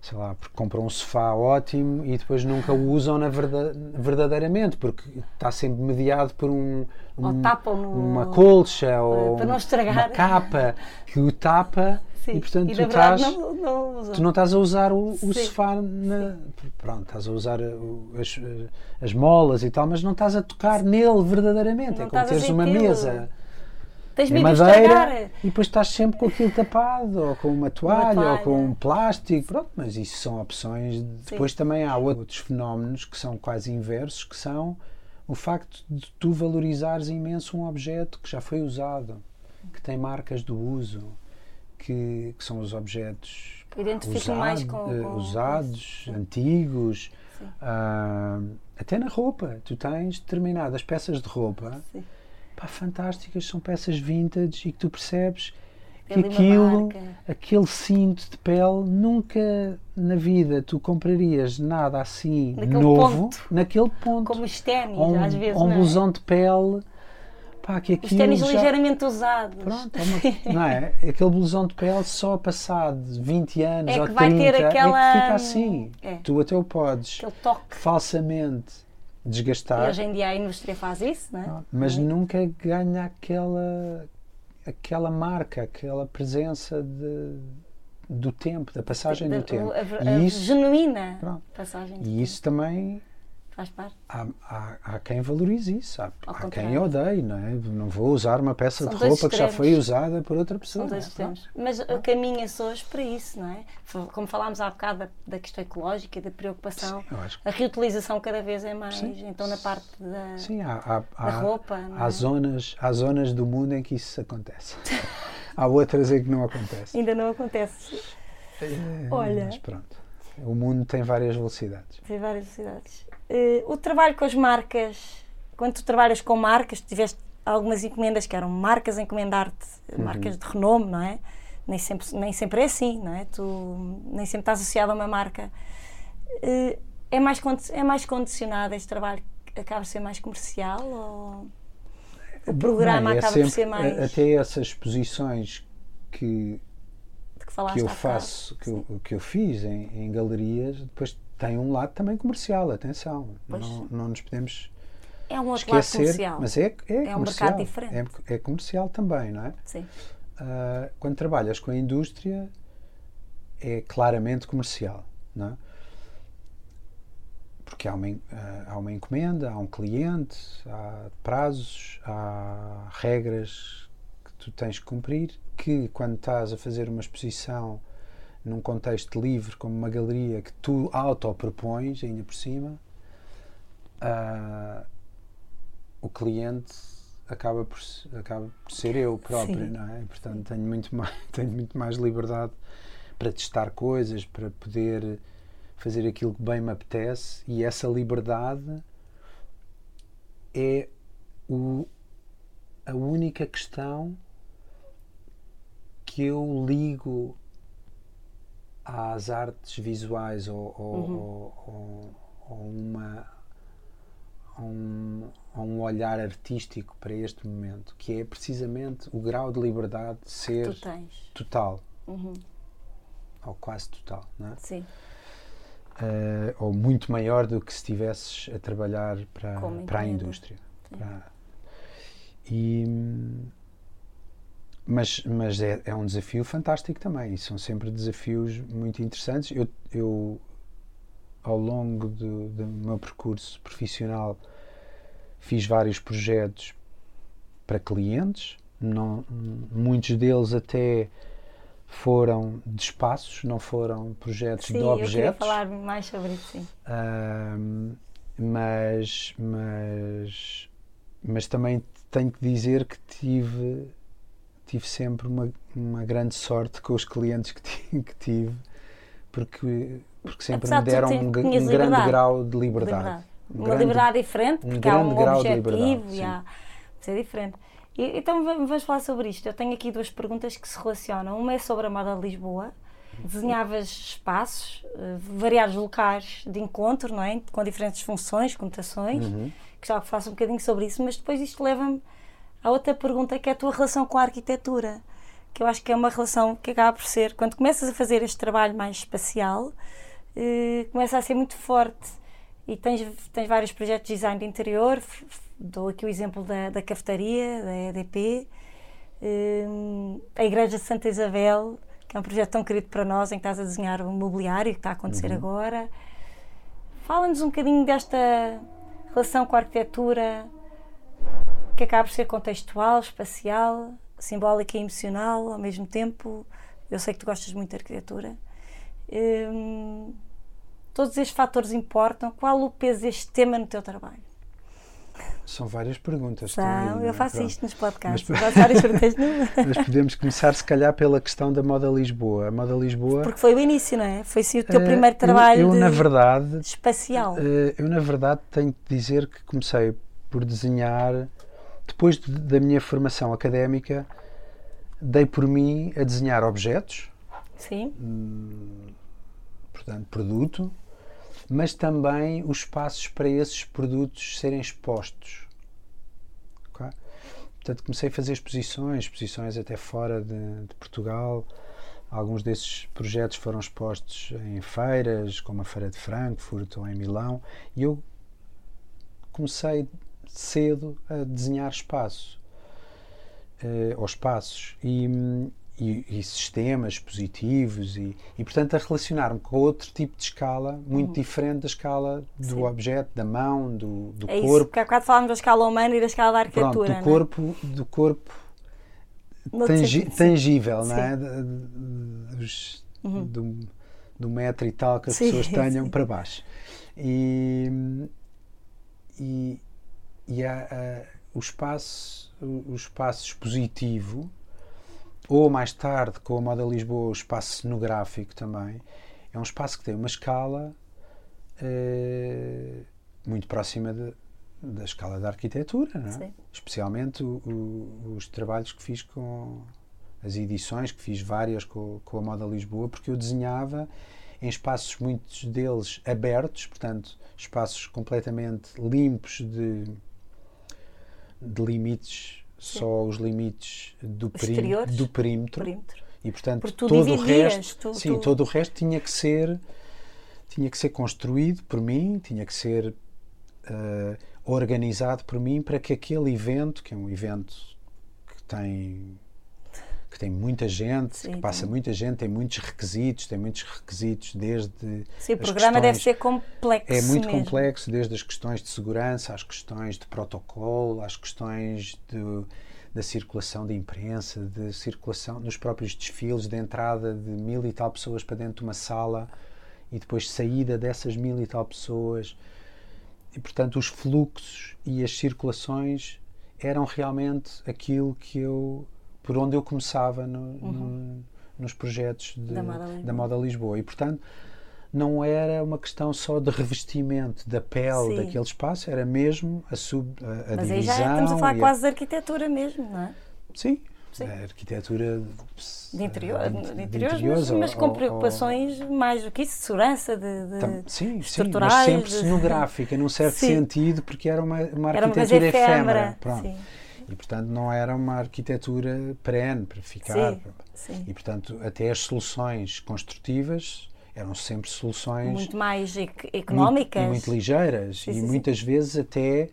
Sei lá, porque compram um sofá ótimo e depois nunca o usam na verda- verdadeiramente, porque está sempre mediado por um, Ou um- tapam no- uma colcha ou para não uma estragar. capa que o tapa Sim. e portanto e tu verdade estás não, não tu não estás a usar o, o sofá na, pronto, estás a usar o- as, as molas e tal, mas não estás a tocar nele verdadeiramente. Não é como teres uma mesa Tens em medo de madeira estragar. e depois estás sempre com aquilo tapado, ou com uma toalha, toalha. ou com um plástico. Pronto, mas isso são opções. Depois também há outros fenómenos que são quase inversos, que são o facto de tu valorizares imenso um objeto que já foi usado, que tem marcas do uso, que, que são os objetos Identifico mais com- eh, com- usados, antigos. Sim. ah, até na roupa, tu tens determinadas peças de roupa Sim. Pá, fantásticas, são peças vintage e que tu percebes que aquilo, aquele cinto de pele, nunca na vida tu comprarias nada assim Naquele novo ponto. naquele ponto. Como os ténis, um, às vezes. ou um é? blusão de pele, pá, que Os aquilo ténis já- ligeiramente usados. Pronto, é uma- não é? Aquele blusão de pele só passado 20 anos É ou que vai 30 ter aquela- é que fica assim. É. Tu até o podes Aquele falsamente E desgastar, hoje em dia a indústria faz isso, não é? mas Não é? nunca ganha aquela aquela marca, aquela presença de, do tempo, da passagem Da- do tempo. a- a- E a isso, genuína Pronto. passagem. de e isso também Faz parte. há, há, há quem valorize isso, há, há quem odeie, não é? Não vou usar uma peça São de roupa que já extremos. foi usada por outra pessoa. São dois é? extremos. Mas uh, caminha-se hoje para isso, não é? Como falámos há bocado da, da questão ecológica e da preocupação, Sim, a reutilização cada vez é mais. Sim. Então, na parte da, Sim, há, há, da roupa. não há é? zonas, há zonas do mundo em que isso acontece. há outras em que não acontece. Ainda não acontece. É, Olha. Mas pronto. O mundo tem várias velocidades. Tem várias cidades. o trabalho com as marcas, quando tu trabalhas com marcas, tiveste algumas encomendas que eram marcas a encomendar-te, Uhum. marcas de renome, não é? Nem sempre, nem sempre é assim, não é? Tu nem sempre estás associado a uma marca. Eh, é, mais, é mais condicionado este trabalho? Acaba por ser mais comercial? Ou o programa Bem, é acaba por sempre- ser mais. Até essas posições que, de que que eu faço, que eu, que eu fiz em, em galerias, depois tem um lado também comercial, atenção. Pois. Não, não nos podemos É um outro lado esquecer. comercial. Mas é, é, É um comercial. mercado diferente. É, é comercial também, não é? Sim. Ah, quando trabalhas com a indústria, é claramente comercial, não é? Porque há uma, ah, há uma encomenda, há um cliente, há prazos, há regras que tu tens que cumprir, que quando estás a fazer uma exposição num contexto livre, como uma galeria, que tu autopropões, ainda por cima, ah, o cliente acaba por, acaba por ser eu próprio, Sim. não é? Portanto, tenho muito, mais, tenho muito mais liberdade para testar coisas, para poder fazer aquilo que bem me apetece e essa liberdade é o, a única questão que eu ligo às artes visuais ou, ou, ou- ou- ou uma, um, um olhar artístico para este momento, que é precisamente o grau de liberdade de ser total, Uhum. ou quase total, não é? Sim. Eh, ou muito maior do que se estivesses a trabalhar para, Como para a indústria. Para- E, mas mas é, é um desafio fantástico também, e são sempre desafios muito interessantes. Eu, eu ao longo do, do meu percurso profissional, fiz vários projetos para clientes, não, muitos deles até foram de espaços, não foram projetos Sim, de eu queria objetos. falar mais sobre isso, sim. Mas, mas, mas também tenho que dizer que tive, tive sempre uma, uma grande sorte com os clientes que, ti- que tive, porque, porque sempre Apesar me deram um, um grande liberdade. grau de liberdade. Liberdade. Um Uma grande- liberdade diferente, um porque há um grande grau de objetivo e há. Isso é diferente. E, então va- vamos falar sobre isto. Eu tenho aqui duas perguntas que se relacionam. Uma é sobre a moda de Lisboa. Desenhavas espaços, eh, variados locais de encontro, não é? Com diferentes funções, conotações. Uhum. Que falasse um bocadinho sobre isso, mas depois isto leva-me a outra pergunta que é a tua relação com a arquitetura. Que eu acho que é uma relação que acaba por ser, quando começas a fazer este trabalho mais espacial, eh, começa a ser muito forte. E tens, tens vários projetos de design de interior, dou aqui o exemplo da, da cafetaria, da EDP, eh, a Igreja de Santa Isabel, que é um projeto tão querido para nós, em que estás a desenhar o mobiliário que está a acontecer agora. Fala-nos um bocadinho desta relação com a arquitetura, que acaba por ser contextual, espacial, simbólica e emocional ao mesmo tempo. Eu sei que tu gostas muito de arquitetura. Hum, todos estes fatores importam. Qual o peso deste tema no teu trabalho? São várias perguntas. aí, não é? eu faço Pronto. isto nos podcasts. Mas- várias perguntas Mas podemos começar, se calhar, pela questão da moda Lisboa. A moda Lisboa. Porque foi o início, não é? Foi sim o teu eh, primeiro eu- trabalho eu, de- na verdade, espacial. Eh, eu, na verdade, tenho que dizer que comecei por desenhar, depois de- da minha formação académica, dei por mim a desenhar objetos, Sim, portanto, produto, mas também os espaços para esses produtos serem expostos. Ok? Portanto, comecei a fazer exposições, exposições até fora de, de Portugal. Alguns desses projetos foram expostos em feiras, como a Feira de Frankfurt ou em Milão, e eu comecei cedo a desenhar espaço, eh, ou espaços, e, e, e sistemas positivos, e, e portanto a relacionar-me com outro tipo de escala, muito diferente da escala do Sim. objeto, da mão, do, do é isso. corpo. Porque há bocado falámos da escala humana e da escala da Pronto, arquitetura. do não é? corpo, do corpo tangi- sentido, sim. tangível, não é? Dos- do, do metro e tal que as Sim, pessoas tenham para baixo. E, e, e há, o, espaço, o, espaço expositivo, ou mais tarde, com a Moda Lisboa, o espaço cenográfico também, é um espaço que tem uma escala eh, muito próxima de- da escala da arquitetura, não é? Sim. especialmente o- o- os trabalhos que fiz com as edições, que fiz várias com, com a Moda Lisboa, porque eu desenhava em espaços, muitos deles abertos, portanto, espaços completamente limpos de, de limites, só os limites do, Exteriores. do perímetro, Perímetro. E portanto todo o dividias, resto, tu- sim, tu- todo o resto tinha que ser tinha que ser construído por mim, tinha que ser eh, organizado por mim para que aquele evento, que é um evento que tem que tem muita gente, Sim, que passa tem. muita gente, tem muitos requisitos, tem muitos requisitos desde Sim, o programa deve questões- ser complexo é muito mesmo. complexo, desde as questões de segurança, às questões de protocolo, às questões de- da circulação de imprensa, de circulação nos próprios desfiles, de entrada de mil e tal pessoas para dentro de uma sala e depois saída dessas mil e tal pessoas. E, portanto, os fluxos e as circulações eram realmente aquilo que eu, por onde eu começava no- no- nos projetos de- Uhum. Da Moda Lisboa. da Moda Lisboa. E, portanto, não era uma questão só de revestimento da pele Sim. daquele espaço, era mesmo a, sub, a, a Mas aí divisão. já estamos a falar e quase de arquitetura mesmo, não é? Sim, Sim. a arquitetura De interior, eh, de, de interiores, mas, interiores mas ou- com ou- preocupações mais do que isso, de segurança, de, de Tam- sim, sim, mas estruturais, sempre de- cenográfica, num certo Sim. sentido, porque era uma, uma Era uma arquitetura efêmera. efêmera. Pronto. Sim, E, portanto, não era uma arquitetura perene para ficar. Sim, sim. E, portanto, até as soluções construtivas eram sempre soluções muito mais ec- muito- económicas. e muito ligeiras Sim, e muitas vezes até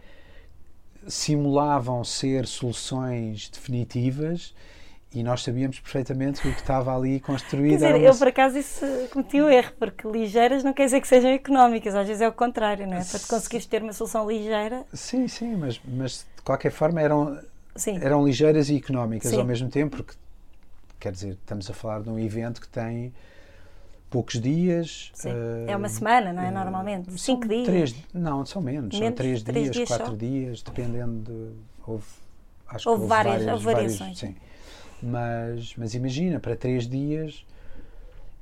simulavam ser soluções definitivas e nós sabíamos perfeitamente que o que estava ali Quer construído dizer, era uma eu por acaso isso cometi um erro, porque ligeiras não quer dizer que sejam económicas, às vezes é o contrário, não é? Para tu conseguires ter uma solução ligeira, Sim, sim, mas, mas qualquer forma eram, sim, eram ligeiras e económicas Sim. ao mesmo tempo, porque quer dizer, estamos a falar de um evento que tem poucos dias. eh, é uma semana, não é? eh, Normalmente, são cinco dias. Três, não, são menos, são Menos? três, Três dias, dias quatro só? dias, dependendo de. Houve, acho Houve que várias- houve várias- variações. sim. Mas, mas imagina, para três dias,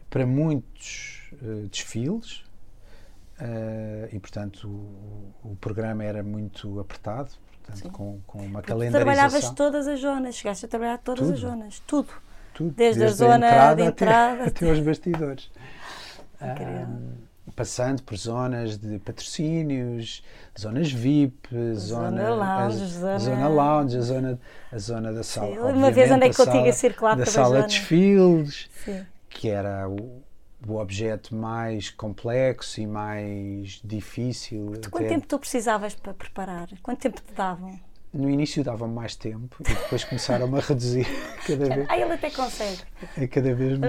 para muitos eh, desfiles, e portanto o, o programa era muito apertado, portanto, com, com uma Tu trabalhavas calendarização. todas as zonas, chegaste a trabalhar todas as Tudo. zonas, tudo. Tudo, Desde a zona entrada de até- entrada. até, aos bastidores. Incrível. Ah, passando por zonas de patrocínios, zonas VIP, zona, lounge, a, zona- zona lounge, a zona, a zona da sala. Sim, uma vez andei a contigo a circular Da sala de desfiles, Sim. que era o, o objeto mais complexo e mais difícil. Quanto até- tempo tu precisavas para preparar? Quanto tempo te davam? No início davam mais tempo e depois começaram a reduzir cada vez. Ah, ele até consegue. cada vez.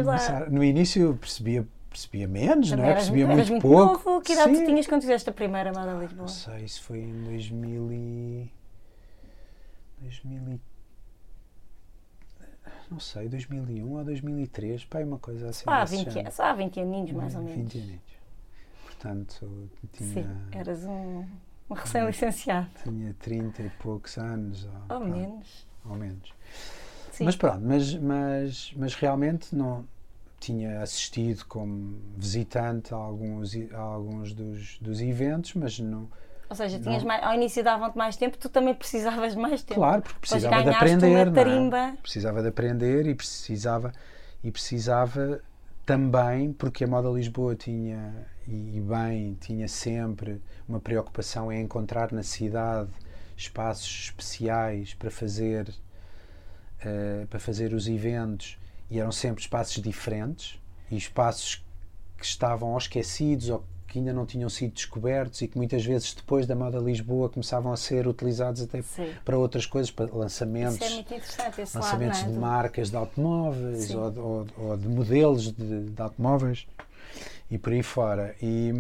No início eu percebia, percebia menos, não é? Percebia muito, muito pouco. novo. Que idade tu Sim. tinhas quando fizeste a primeira Moda Lisboa? Não sei, isso foi em 2000 e... 2000 e... Não sei, 2001 ou 2003, pá, uma coisa assim. Só há desse 20, género. anos, só há 20 aninhos, mais ou É, menos. 20 anos. Portanto, tinha, Sim, eras um, um recém-licenciado. tinha 30 e poucos anos. Ou, Ou menos. Ou menos. Sim. Mas pronto, mas, mas, mas realmente não tinha assistido como visitante a alguns, a alguns dos, dos eventos, mas não. Ou seja, tinhas Não. mais, ao início davam-te mais tempo, tu também precisavas de mais tempo. Claro, porque precisava de aprender, não tarimba. é? Precisava de aprender e precisava e precisava também porque a Moda Lisboa tinha e bem tinha sempre uma preocupação em encontrar na cidade espaços especiais para fazer eh, para fazer os eventos e eram sempre espaços diferentes e espaços que estavam ou esquecidos ou que ainda não tinham sido descobertos e que muitas vezes depois da Moda Lisboa começavam a ser utilizados até Sim. para outras coisas, para lançamentos, é lado, lançamentos não é? de marcas de automóveis ou, de- ou- ou de modelos de, de automóveis e por aí fora. E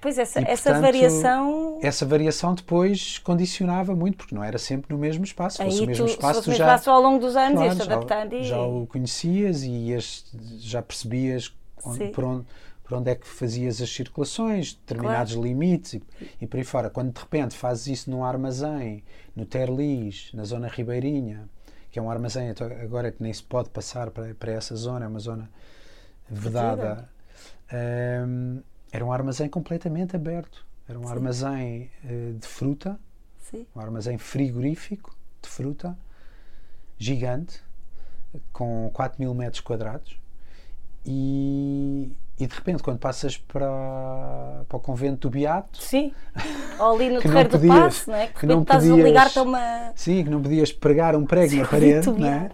Pois essa, E, essa portanto, variação. essa variação depois condicionava muito, porque não era sempre no mesmo espaço. Se fosse o mesmo tu, se espaço, fosse tu já, espaço ao longo dos anos Claro, já, adaptando e. já o conhecias e ias, já percebias onde- por, onde, por onde é que fazias as circulações, determinados limites e, e por aí fora. Quando de repente fazes isso num armazém, no Terlis, na zona ribeirinha, que é um armazém então, agora que nem se pode passar para, para essa zona, é uma zona vedada. hum, era um armazém completamente aberto. Era um Sim. armazém eh, de fruta, Sim. um armazém frigorífico de fruta gigante com 4 mil metros quadrados e, e de repente quando passas para, para o convento do Beato Sim. Ou ali no Terreiro do Passo, não é? Que não estás a podias- ligar-te a uma. sim, que não podias pregar um prego na parede não é?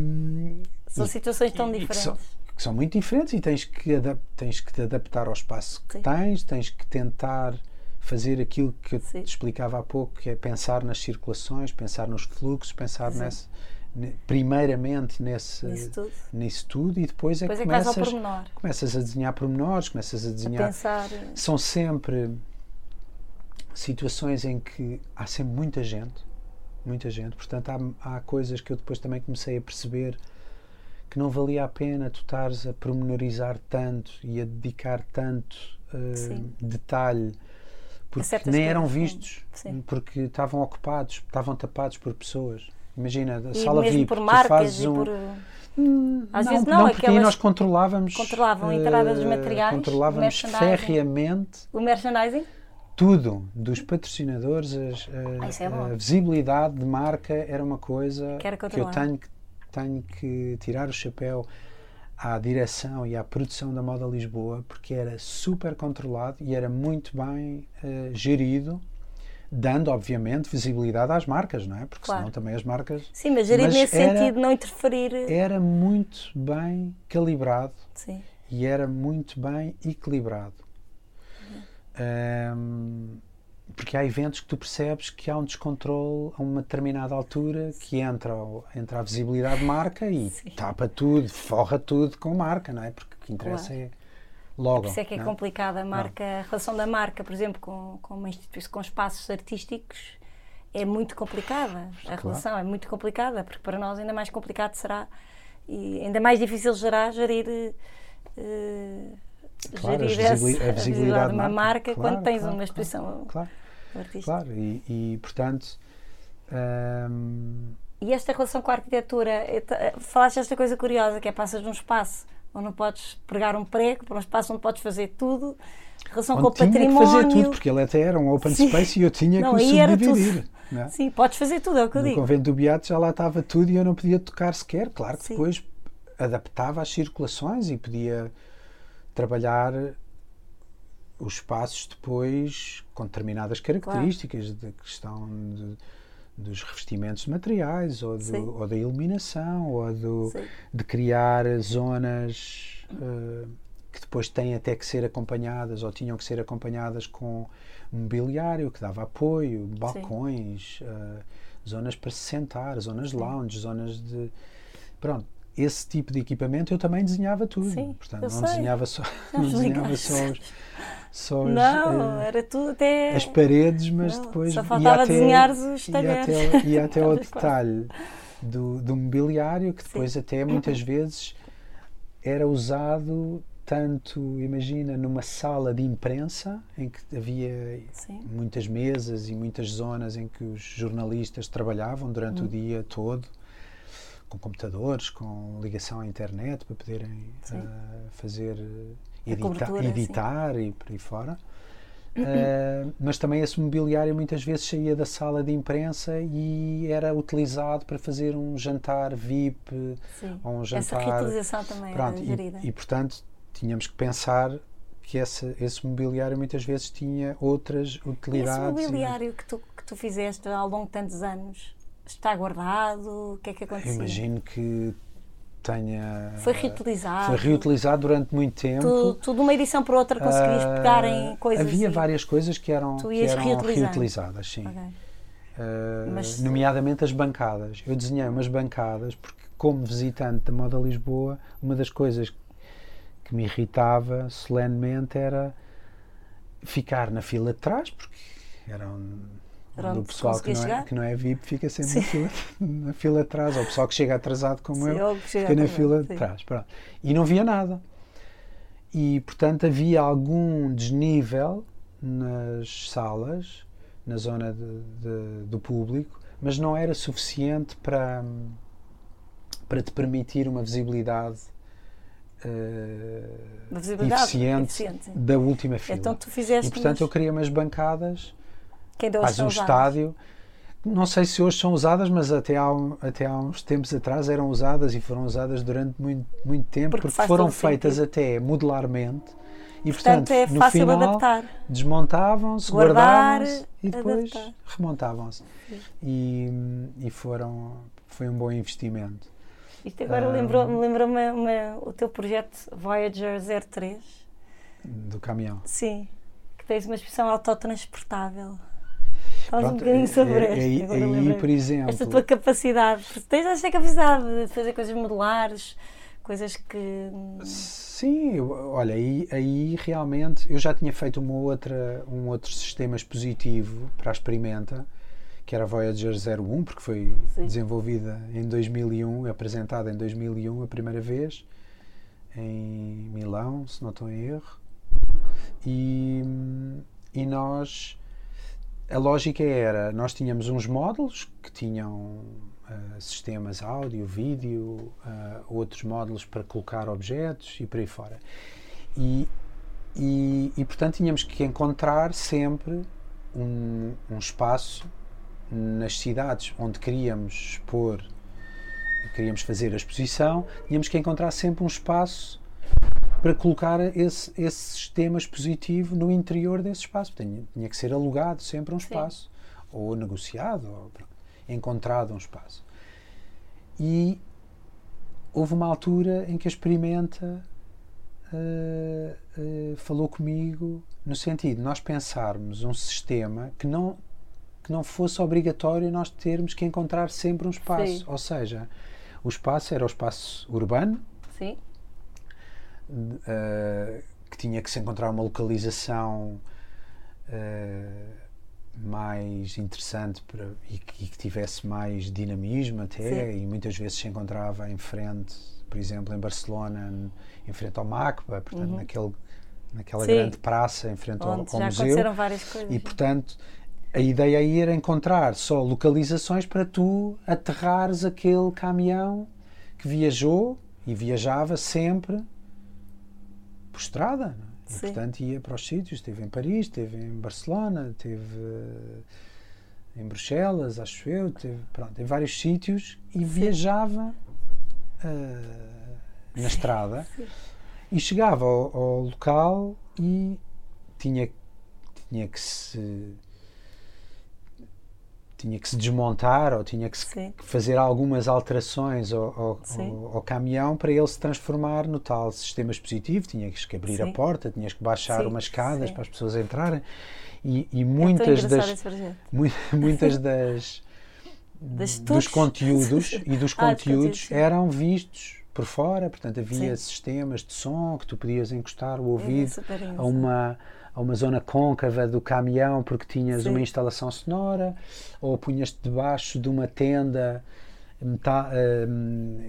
Um, São e- situações tão e que diferentes. são, que são muito diferentes e tens que, tens que te adaptar ao espaço que Sim. tens, tens que tentar fazer aquilo que eu Sim. te explicava há pouco, que é pensar nas circulações, pensar nos fluxos, pensar Sim. Primeiramente nesse, Nisso tudo. nisso tudo e depois é Depois que é que começas, começas a desenhar pormenores, começas a A desenhar pensar. são sempre situações em que há sempre muita gente, muita gente, portanto há, há coisas que eu depois também comecei a perceber que não valia a pena tu estares a pormenorizar tanto e a dedicar tanto eh, Sim. detalhe porque nem eram coisas, sim. vistos Sim. porque estavam ocupados, estavam tapados por pessoas. Imagina, a E sala mesmo VIP, por marcas e um, por. Hum, Às não, vezes não, não, porque aí aquelas- nós controlávamos Controlavam a entrada dos eh, materiais, controlávamos ferreamente O merchandising? tudo, dos patrocinadores, as- a, Ah, isso é a visibilidade de marca era uma coisa Que eu tenho que, tenho que tirar o chapéu à direção e à produção da Moda Lisboa, porque era super controlado e era muito bem eh, gerido, dando, obviamente, visibilidade às marcas, não é? Porque Claro. senão também as marcas. Sim, mas gerir Mas nesse era- sentido, não interferir. Era muito bem calibrado Sim. e era muito bem equilibrado. Ahm, porque há eventos que tu percebes que há um descontrole a uma determinada altura que entra, entra a visibilidade de marca e Sim. tapa tudo, forra tudo com marca, não é? Porque o que interessa Claro. é logo. Por isso é que é não complicada a marca, a relação da marca, por exemplo, com, com uma instituição, com espaços artísticos, é muito complicada. A Claro. relação é muito complicada, porque para nós ainda mais complicado será e ainda mais difícil será gerir, eh, Claro, a gerir visibili- essa- a visibilidade de uma de marca, marca. quando Claro, tens claro, uma exposição artística. claro. E, e, portanto. ahm, E esta relação com a arquitetura, falaste esta coisa curiosa, que é passas num espaço onde não podes pregar um prego, para um espaço onde podes fazer tudo, relação com o onde tinha que património. fazer tudo, porque ele até era um open Sim. space e eu tinha Não, que o subdividir. é? Sim, podes fazer tudo, é o que eu No digo. convento do Beato já lá estava tudo e eu não podia tocar sequer. Claro que Sim. depois adaptava às circulações e podia trabalhar os espaços depois com determinadas características de questão de- dos revestimentos materiais ou, do- Sim. ou da iluminação ou do, Sim. de criar zonas eh, que depois têm até que ser acompanhadas ou tinham que ser acompanhadas com mobiliário que dava apoio, balcões, eh, zonas para se sentar, zonas de lounge, zonas de. Pronto, esse tipo de equipamento eu também desenhava tudo. Sim, Portanto, não sei. desenhava só, não desenhava só os, só os, Não, eh, era tudo até. as paredes, mas Não, depois só faltava até, desenhares os talheres. até, ia até ao Quase. detalhe do, do mobiliário que depois até muitas vezes era usado tanto, imagina, numa sala de imprensa em que havia Sim. muitas mesas e muitas zonas em que os jornalistas trabalhavam durante Hum. o dia todo com computadores, com ligação à internet para poderem ah, fazer edita cobertura, sim. editar e por aí fora. Ah, mas também esse mobiliário muitas vezes saía da sala de imprensa e era utilizado para fazer um jantar VIP Sim. ou um Essa jantar. reutilização também Pronto, era gerida. e, e portanto tínhamos que pensar que esse, esse mobiliário muitas vezes tinha outras E esse utilidades. e- mobiliário que tu, que tu fizeste ao longo de tantos anos está guardado? O que é que Eu aconteceu? imagino que tenha. Foi reutilizado? Foi reutilizado durante muito tempo. Tu, tu de uma edição para outra conseguias Ah, pegar em coisas. Havia e- várias coisas que eram, que eram reutilizadas, sim. Ok. Uh, Mas- nomeadamente as bancadas. Eu desenhei umas bancadas porque, como visitante da Moda Lisboa, uma das coisas que me irritava solenemente era ficar na fila de trás, porque era onde o pessoal que conseguias não, é, que não é VIP fica sempre na fila, na fila de trás, ou o pessoal que chega atrasado como Sim, eu, que fica na fila de trás. Pronto. E não via nada. E, portanto, havia algum desnível nas salas, na zona de- de- do público, mas não era suficiente para, para te permitir uma visibilidade visibilidade eficiente, eficiente, da última fila. Então tu fizeste e, portanto, umas- eu queria umas bancadas são um estádio. Não sei se hoje são usadas, mas até há, um- até há uns tempos atrás eram usadas e foram usadas durante muito, muito tempo Porque porque, faz foram feitas sentido. até modularmente e Portanto, portanto, é no fácil final adaptar. desmontavam-se, Guardar, guardavam-se e depois adaptar. remontavam-se. E, e foram, foi um bom investimento. Isto agora Ah. lembrou-me lembrou o teu projeto Voyager 03. do caminhão. Sim, que tens uma expressão autotransportável. Fala um bocadinho sobre é- é- este. é- é aí, por exemplo, Esta tua capacidade. Tens esta capacidade de fazer coisas modulares, coisas que. hum, Sim, eu- olha, aí, aí realmente eu já tinha feito uma outra, um outro sistema expositivo para a Experimenta, que era a Voyager 01, porque foi Sim. desenvolvida em 2001, apresentada em 2001 a primeira vez, em Milão, se não estou em erro. E, e nós, a lógica era, nós tínhamos uns módulos que tinham ah, sistemas áudio, vídeo, ah, outros módulos para colocar objetos e por aí fora. E, e, e, portanto tínhamos que encontrar sempre um, um espaço nas cidades onde queríamos expor, queríamos fazer a exposição, tínhamos que encontrar sempre um espaço para colocar esse, esse sistema expositivo no interior desse espaço. Tinha, tinha que ser alugado sempre um Sim. espaço, ou negociado, ou pronto, encontrado um espaço. E houve uma altura em que a Experimenta eh, eh, falou comigo no sentido de nós pensarmos um sistema que não, que não fosse obrigatório nós termos que encontrar sempre um espaço. Sim. Ou seja, o espaço era o espaço urbano, Sim, eh, que tinha que se encontrar uma localização eh, mais interessante para, e, que, e que tivesse mais dinamismo até Sim. e muitas vezes se encontrava em frente, por exemplo, em Barcelona, em frente ao MACBA, portanto, naquele, naquela Uhum. Sim. grande praça em frente ao, onde ao já museu. aconteceram várias coisas. E portanto, a ideia aí era encontrar só localizações para tu aterrares aquele caminhão que viajou e viajava sempre não é? E, Sim. portanto, ia para os sítios. Esteve em Paris, esteve em Barcelona, esteve eh, em Bruxelas, acho eu, esteve pronto, em vários sítios e viajava eh, na estrada Sim. e chegava ao, ao local e tinha, tinha que se tinha que se desmontar ou tinha que, fazer algumas alterações ao, ao, ao- ao caminhão para ele se transformar no tal sistema expositivo. Tinhas que abrir a Sim. porta, tinhas que baixar Sim, umas escadas sim. para as pessoas entrarem. E, e É muitas engraçado das mu- muitas das Das dos conteúdos e dos Ah, dos conteúdos eram vistos por fora, portanto havia sistemas de som que tu podias encostar o É ouvido a uma a uma zona côncava do caminhão porque tinhas Sim. uma instalação sonora ou punhas-te debaixo de uma tenda meta-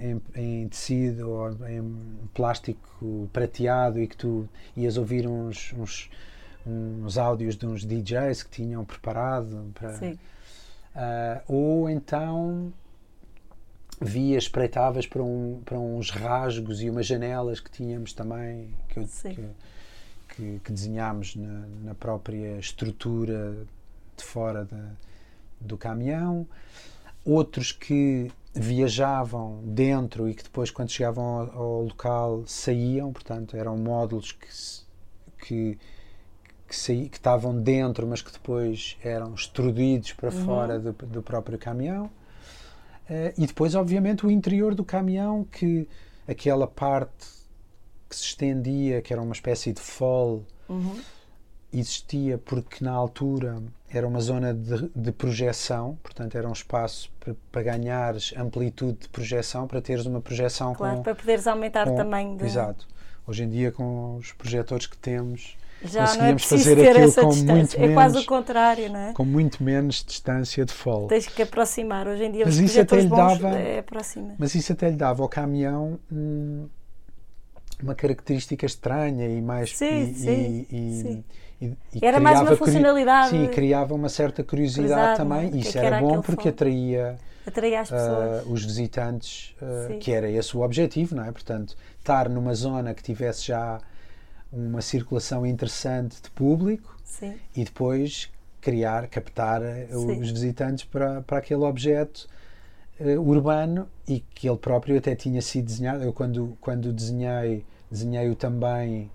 em, em tecido ou em plástico prateado e que tu ias ouvir uns, uns, uns áudios de uns DJs que tinham preparado para, Sim, ah, ou então via, espreitavas para, um, para uns rasgos e umas janelas que tínhamos também, que, eu- Sim. que, que, que desenhámos na, na própria estrutura de fora da- do caminhão. Outros que viajavam dentro e que depois, quando chegavam ao, ao local, saíam, portanto, eram módulos que, que, que, saí- que estavam dentro, mas que depois eram extrudidos para fora do, do próprio caminhão. Eh, e depois, obviamente, o interior do caminhão, que aquela parte que se estendia, que era uma espécie de fall, Uhum. existia porque na altura era uma zona de, de projeção, portanto era um espaço para, para ganhares amplitude de projeção, para teres uma projeção claro, com, para poderes aumentar com- o tamanho de. Exato. Hoje em dia com os projetores que temos, Já é Conseguíamos preciso fazer ter aquilo essa com distância. muito é quase menos- o contrário, não é? com muito menos distância de fall. Tens que aproximar. Hoje em dia Mas os isso até lhe dava- é. Mas isso até lhe dava ao caminhão hum, uma característica estranha e mais Sim, e, sim, e- e- sim. e- e Era mais uma funcionalidade. Sim, criava uma certa curiosidade Curiosidade, também. não é? Isso era era bom porque atraía Atrair as pessoas. ah, os visitantes, ah, Sim. que era esse o objetivo, não é? Portanto, estar numa zona que tivesse já uma circulação interessante de público Sim. e depois criar, captar eh, os visitantes para, para aquele objeto eh, urbano e que ele próprio até tinha sido desenhado. Eu quando, quando desenhei, desenhei-o também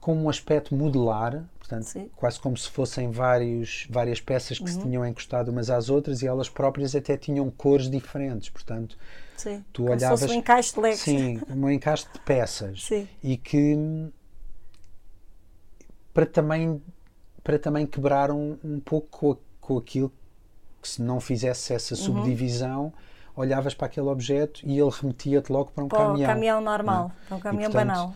com um aspecto modular, portanto, Sim. quase como se fossem vários, várias peças que se tinham encostado umas às outras e elas próprias até tinham cores diferentes, portanto, Sim. tu Como se olhavas. fosse um encaixe de legos. Sim, um encaixe de peças. Sim. E que para também, para também quebrar um, um pouco com, com aquilo que se não fizesse Uhum. essa subdivisão, olhavas para aquele objeto e ele remetia-te logo para um Para caminhão. caminhão normal, é? para um E, caminhão portanto, banal.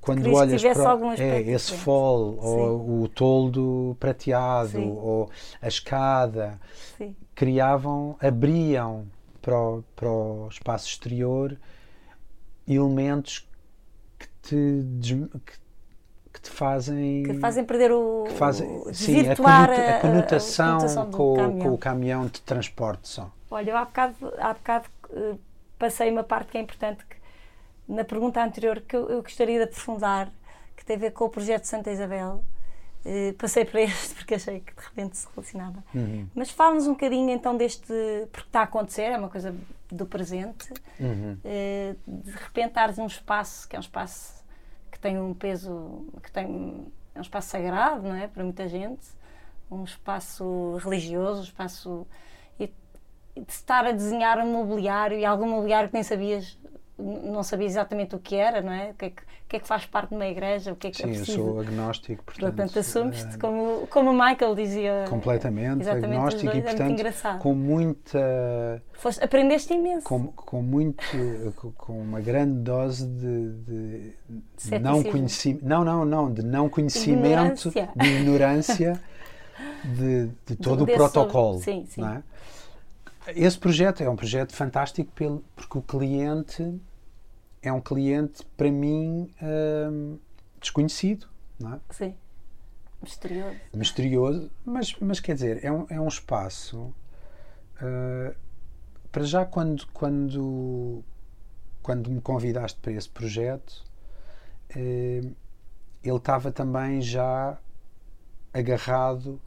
Quando Querias que olhas para é, esse fall, ou o toldo prateado, Sim. ou a escada, Sim. criavam, abriam para o, para o espaço exterior elementos que te, que te fazem Que fazem perder o. que fazem o- sim, a, conota- a a- a conotação, conotação com, o- caminhão. com o caminhão de transporte só. Olha, eu há bocado, há bocado eh, passei uma parte que é importante que, na pergunta anterior que eu, eu gostaria de aprofundar, que tem a ver com o projeto Santa Isabel. Eh, passei por este porque achei que de repente se relacionava. Uhum. Mas fala-nos um bocadinho então deste. porque está a acontecer, é uma coisa do presente. Uhum. Eh, de repente estares num espaço que é um espaço tem um peso, que tem é um espaço sagrado, não é, para muita gente, um espaço religioso, um espaço e, de estar a desenhar um mobiliário e algum mobiliário que nem sabias, não sabias exatamente o que era, não é? O que é que, o que, é que faz parte de uma igreja, o que é que é Sim, eu preciso. sou agnóstico, portanto, Portanto, assumes-te eh, como, como o Michael dizia. completamente agnóstico dois, e é muito portanto engraçado. com muita Foste- aprendeste imenso. com, com muito com- uma grande dose de, de não conhecimento não não não de não conhecimento Ignorância. de ignorância de, de todo o desse- protocolo sim, sim. não é? esse projeto é um projeto fantástico pelo, porque o cliente é um cliente para mim hum, desconhecido não é? Sim. Misterioso. misterioso, mas, mas quer dizer, é um, é um espaço. uh, para já, quando, quando, quando me convidaste para esse projeto, uh, ele estava também já agarrado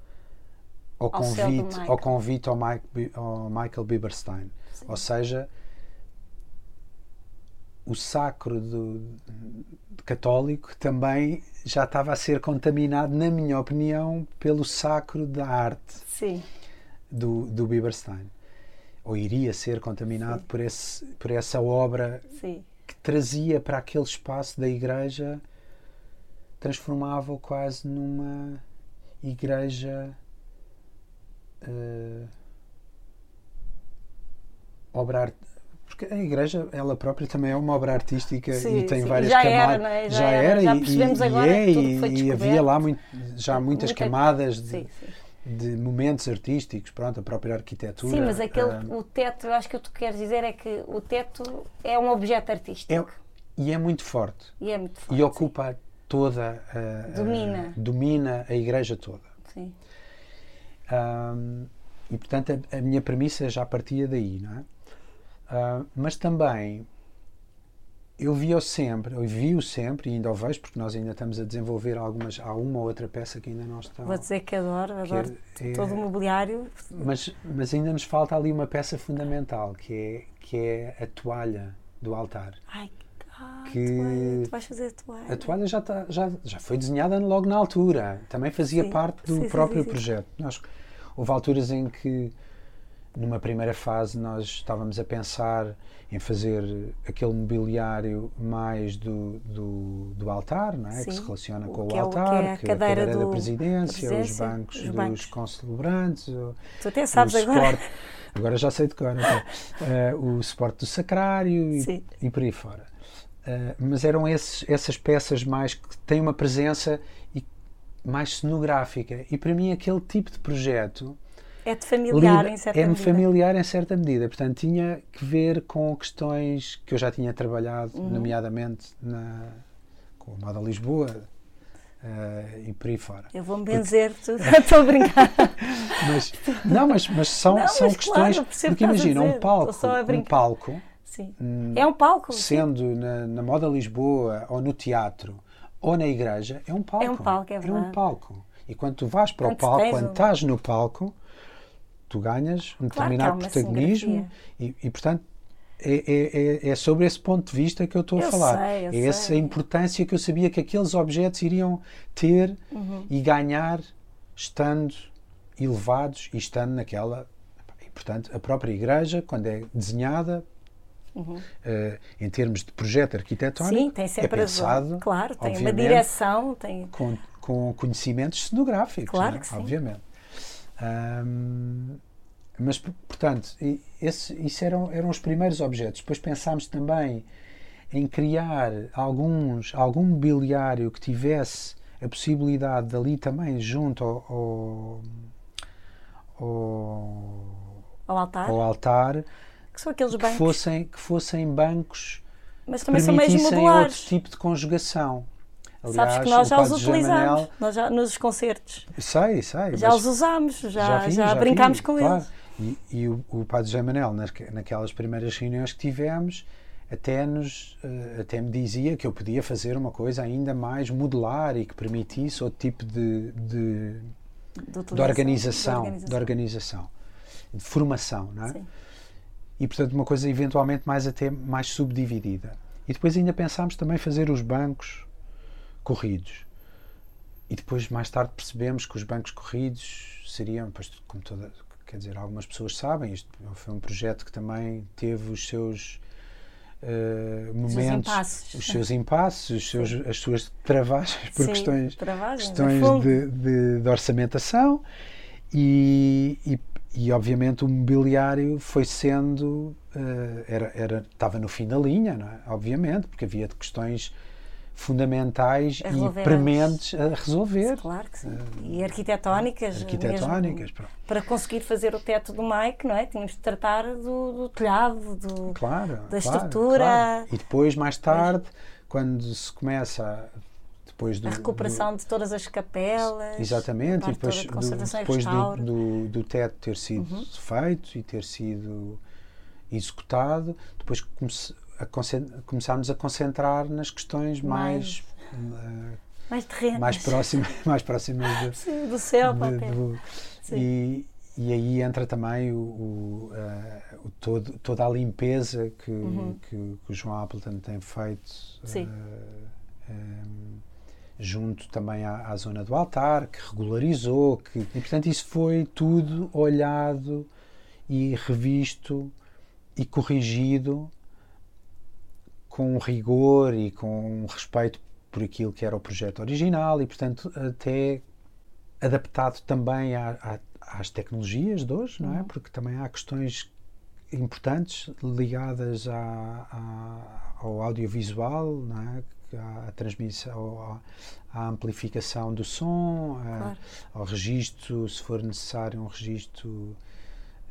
ao Ao convite, ao convite ao, Mike, ao Michael Bieberstein. Sim. Ou seja, o sacro do, católico também já estava a ser contaminado, na minha opinião, pelo sacro da arte Sim. do, do Bieberstein. Ou iria ser contaminado por, esse, por essa obra Sim. que trazia para aquele espaço da igreja, transformava-o quase numa igreja. eh, obra art... porque a igreja ela própria também é uma obra artística Sim, e tem sim. várias Já era, camadas não é? Já já era. era, Já e- percebemos e, agora e é, e, havia lá muito- já muitas Muita- camadas de, Sim, de momentos artísticos pronto a própria arquitetura Sim, mas aquele, ah, o teto, eu acho que o que tu queres dizer é que o teto é um objeto artístico. é, e é muito forte E é muito forte. e ocupa toda a, a- Domina. domina a igreja toda Sim. E portanto a, a minha premissa já partia daí, não é? Ah, mas também eu vi-o sempre, eu vi-o sempre e ainda o vejo porque nós ainda estamos a desenvolver algumas, há uma ou outra peça que ainda não está. Vou dizer que adoro, que adoro é- todo o mobiliário. mas, mas ainda nos falta ali uma peça fundamental que é, que é a toalha do altar. Ai, ah, Que- toalha, tu vais fazer a toalha. A toalha já, está, já, já foi desenhada logo na altura. Também fazia Sim. parte do Sim, próprio sim. projeto. Nós, houve alturas em que, numa primeira fase, nós estávamos a pensar em fazer aquele mobiliário mais do, do, do altar, não é? que Sim. se relaciona com que o é o- que altar, é a que cadeira da do- presidência, da os presidência, bancos os dos bancos. concelebrantes, Tu até sabes o agora. suporte, agora já sei de cor, então, eh, o suporte do sacrário e, e por aí fora. Eh, mas eram esses, essas peças mais que têm uma presença e mais cenográfica. E para mim aquele tipo de projeto É-te familiar, lida- em certa é-me medida. familiar em certa medida. Portanto, tinha que ver com questões que eu já tinha trabalhado, Uhum. nomeadamente na, com a Moda Lisboa eh, e por aí fora. Eu vou-me benzer, estou a brincar. Mas, não, mas, mas são, Não, são mas questões. claro, o porque imagina, um palco, estou só a um palco hum, É um palco. sendo na, na Moda Lisboa ou no teatro ou na igreja, é um palco. É um palco, é um verdade. palco. E quando tu vais para o Quando palco, tens quando um- estás no palco, tu ganhas um Claro determinado protagonismo e, e, portanto, é, é, é, sobre esse ponto de vista que eu estou eu a falar. Sei, é sei. essa importância que eu sabia que aqueles objetos iriam ter uhum. e ganhar estando elevados e estando naquela. E, portanto, a própria igreja, quando é desenhada, Uhum. Uh, em termos de projeto arquitetónico, Sim, tem sempre é pensado, claro, tem uma direção, tem com, com conhecimentos cenográficos, claro né? obviamente. Um, mas, portanto, esse, isso eram, eram os primeiros objetos. Depois pensámos também em criar alguns, algum mobiliário que tivesse a possibilidade dali também junto ao, ao, ao, altar, ao altar que são aqueles que bancos. Fossem, que fossem bancos mas que também são meios modulares. outro tipo de conjugação. Aliás, Sabes que nós já os utilizamos nós já, nos concertos. Sei, sei. Já os usámos, já, já, já, brincámos com claro. eles. E, e o, o Padre José Manel, nas, naquelas primeiras reuniões que tivemos, até, nos, uh, até me dizia que eu podia fazer uma coisa ainda mais modular e que permitisse outro tipo de, de, de, de organização, de organização, de organização, de formação, não é? Sim. E portanto uma coisa eventualmente mais até mais subdividida. E depois ainda pensámos também fazer os bancos corridos. E depois mais tarde percebemos que os bancos corridos seriam, pois, como toda, quer dizer, algumas pessoas sabem, isto foi um projeto que também teve os seus uh, momentos, os seus impasses, os seus, as suas travagens por Sim, questões, questões de, de, de, orçamentação e, e, e, obviamente o mobiliário foi sendo uh, era, era, estava no fim da linha, não é? obviamente, porque havia questões fundamentais e prementes a resolver. Claro que sim. E arquitetónicas. Arquitetónicas. para conseguir fazer o teto do Mike, não é? Tínhamos de tratar do, do telhado, do, claro, da claro, estrutura. Claro. E depois, mais tarde, quando se começa depois do, a recuperação do, de todas as capelas. Exatamente, e depois, de do, depois do, do, do, teto ter sido uhum. feito e ter sido executado, depois a começámos a concentrar nas questões mais mais, uh, mais, terrenas. mais próximas mais próximas de, Sim, do céu de, e, e aí entra também o, o, uh, o todo, toda a limpeza que, uhum. que, que, o João Appleton tem feito uh, um, junto também à, à, zona do altar que regularizou que, e portanto isso foi tudo olhado e revisto e corrigido com rigor e com respeito por aquilo que era o projeto original e, portanto, até adaptado também à, à, às tecnologias de hoje, não é? Uhum. Porque também há questões importantes ligadas à, ao audiovisual, não é? à transmissão, à, à amplificação do som, claro. ao registro, se for necessário, um registro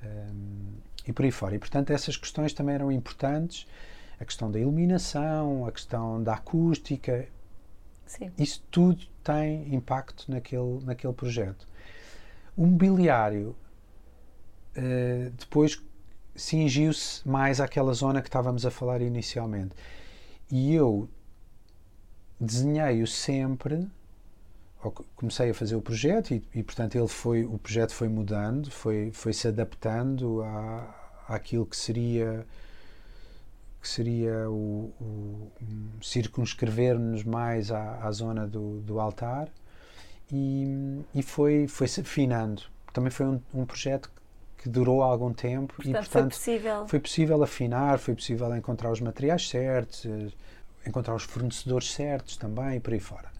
um, e por aí fora. E, portanto, essas questões também eram importantes a questão da iluminação, a questão da acústica. Sim. Isso tudo tem impacto naquele, naquele projeto. O mobiliário uh, depois cingiu-se mais àquela zona que estávamos a falar inicialmente. E eu desenhei-o sempre comecei a fazer o projeto e, e, portanto ele foi o projeto foi mudando foi foi se adaptando à, àquilo que seria que seria o, o um, circunscrever-nos mais à, à zona do, do altar e, e foi, foi se afinando. Também foi um, um projeto que durou algum tempo portanto, e portanto foi possível. foi possível afinar, foi possível encontrar os materiais certos, encontrar os fornecedores certos também e por aí fora.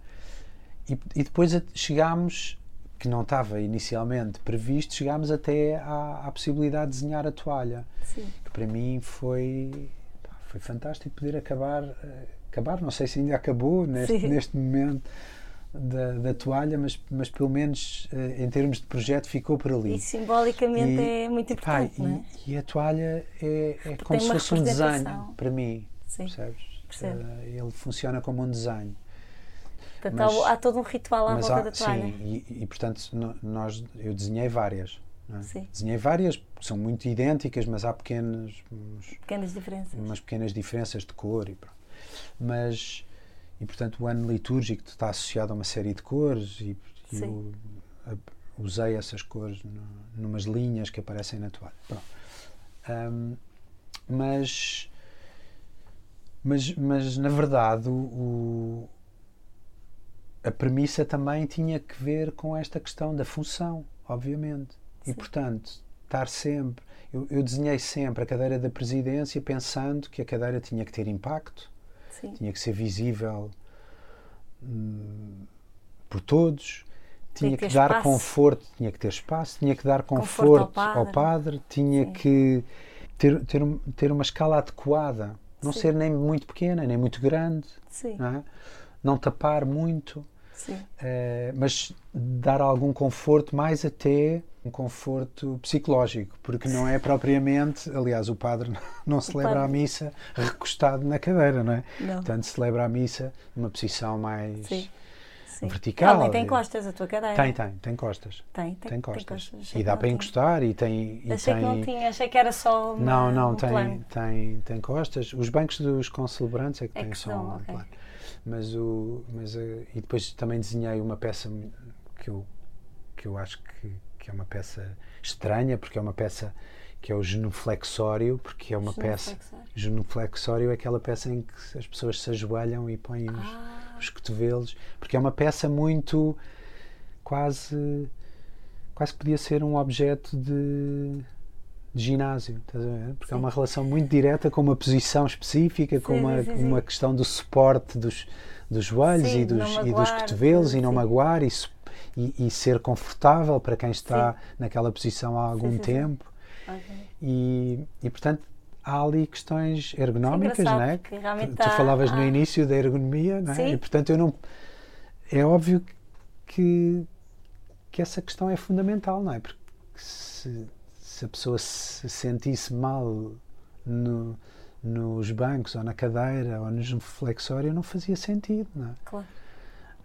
E, e depois chegámos, que não estava inicialmente previsto, chegámos até à, à possibilidade de desenhar a toalha, Sim. que para mim foi foi fantástico poder acabar, eh, acabar, não sei se ainda acabou neste, neste momento da, da, toalha, mas, mas pelo menos eh, em termos de projeto ficou por ali. E simbolicamente e, é muito importante. Pá, é? e, e, a toalha é, é como se fosse um desenho para mim, Sim, percebes? Uh, ele funciona como um desenho. Portanto, mas, há, há todo um ritual à volta há, da toalha. Sim, e, e portanto nós, eu desenhei várias. É? Desenhei várias, são muito idênticas, mas há pequenas, uns, pequenas diferenças. umas pequenas diferenças de cor. E, mas, e portanto, o ano litúrgico está associado a uma série de cores e, e eu a, usei essas cores no, numas linhas que aparecem na toalha. Um, mas, mas, mas na verdade o, a premissa também tinha que ver com esta questão da função, obviamente. Sim. E portanto, estar sempre. Eu, eu, desenhei sempre a cadeira da presidência pensando que a cadeira tinha que ter impacto, Sim. tinha que ser visível hum, por todos, tinha que, que dar espaço. conforto, tinha que ter espaço, tinha que dar conforto, conforto ao, padre. ao, padre. tinha Sim. que ter, ter, ter uma escala adequada, não Sim. ser nem muito pequena, nem muito grande, não, é? não, tapar muito, uh, mas dar algum conforto, mais até um conforto psicológico, porque não é propriamente, aliás, o padre não celebra a missa recostado na cadeira, não é? Não. Portanto, celebra a missa numa posição mais Sim. Sim. vertical. Tem costas, a tua cadeira. Tem, tem, tem costas. Tem, tem, tem costas. Tem costas. E dá para encostar e tem. E achei tem... que não tinha, achei que era só. Uma, não, não, um tem, plano. tem, tem costas. Os bancos dos concelebrantes é que é têm só um okay. plano. Mas o. Mas, e depois também desenhei uma peça que eu, que eu acho que, que é uma peça estranha, porque é uma peça que é o genuflexório, porque é uma peça. Genuflexório é aquela peça em que as pessoas se ajoelham e põem os, ah. os cotovelos, porque é uma peça muito quase quase podia ser um objeto de, de ginásio, estás a ver? Porque sim. é uma relação muito direta com uma posição específica, com sim, uma, sim, uma questão do suporte dos, dos joelhos e, dos, magoar, e dos cotovelos e não magoar e, e, e, ser confortável para quem está naquela posição há algum tempo. E, e portanto há ali questões ergonómicas, não é? Tu, tu falavas no início da ergonomia, não é? E portanto eu não é óbvio que que essa questão é fundamental, não é? Porque se, se a pessoa se sentisse mal no, nos bancos ou na cadeira ou no flexório não fazia sentido, não é? Claro.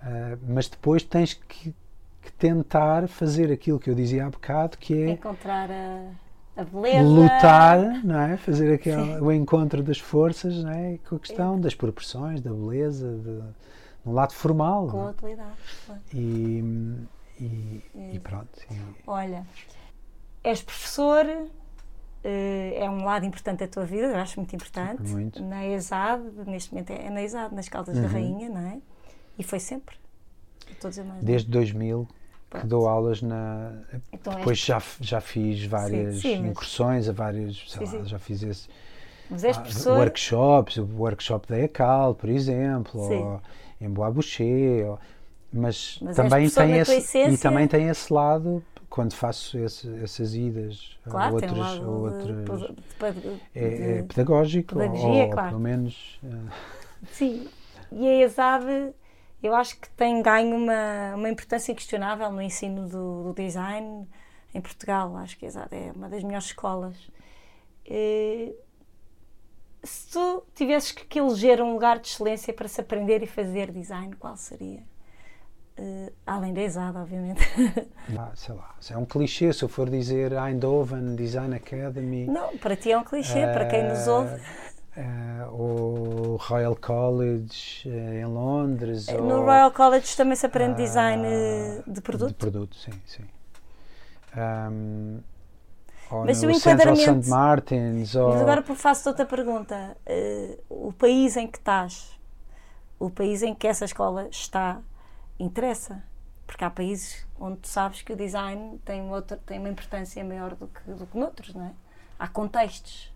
Uh, mas depois tens que, que, tentar fazer aquilo que eu dizia há bocado, que é encontrar a a beleza. Lutar, não é? Fazer aquele, o encontro das forças, não é? Com a questão é. das proporções, da beleza, de, um lado formal. Com a utilidade. E, e, é. e pronto. E... Olha, és professor, eh, é um lado importante da tua vida, eu acho muito importante. Muito. Na ESAD, neste momento é na ESAD, nas Caldas uhum. da Rainha, não é? E foi sempre. Desde 2000 que dou aulas na. Então, depois já, já fiz várias sim, sim, incursões a vários. Sei sim, lá, já fiz esse. Mas és professor... workshops, o workshop da ECAL, por exemplo, ou em Boa Boucher, ou, mas, mas também tem esse essência... e também tem esse lado quando faço esse, essas idas claro, a outras, um a outras de, de, é, é, pedagógico pedagogia, ou, claro. ou pelo menos uh... sim e a ESAD eu acho que tem ganho uma, uma importância inquestionável no ensino do, do design em Portugal. Acho que é uma das melhores escolas. E, se tu tivesses que eleger um lugar de excelência para se aprender e fazer design, qual seria? Uh, além da ESAD, obviamente. Ah, sei lá, é um clichê se eu for dizer Eindhoven Design Academy. Não, para ti é um clichê, uh, para quem nos ouve. Uh, o Royal College em Londres. No ou, Royal College também se aprende uh, design de produto? De produto, sim, sim. Um, mas no o enquadramento. St. Martins. Ou... Mas agora faço-te outra pergunta. o país em que estás, o país em que essa escola está, interessa? Porque há países onde tu sabes que o design tem, outra, tem uma importância maior do que, do que noutros, não é? Há contextos.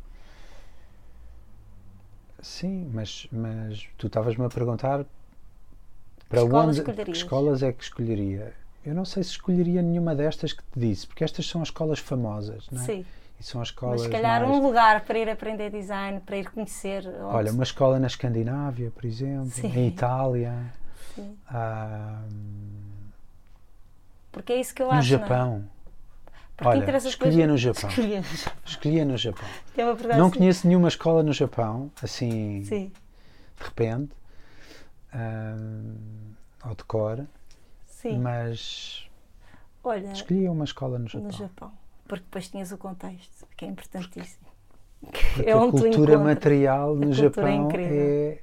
Sim, mas, mas tu estavas-me a perguntar para onde, que escolas é que escolheria. Eu não sei se escolheria nenhuma destas que te disse, porque estas são as escolas famosas, não é? Sim. E são as escolas Mas se calhar mais... um lugar para ir aprender design, para ir conhecer. Onde... Olha, uma escola na Escandinávia, por exemplo, Sim. em Itália. Sim. Ah, porque é isso que eu no acho. Japão. Olha, escolhia no Japão. Escolhia no Japão. Escolhia no Japão. É não assim. conheço nenhuma escola no Japão, assim, Sim. de repente, um, ao de cor, Sim. mas Olha, escolhia uma escola no Japão. No Japão, porque depois tinhas o contexto, que é importantíssimo. Porque é a cultura material no Japão é, é,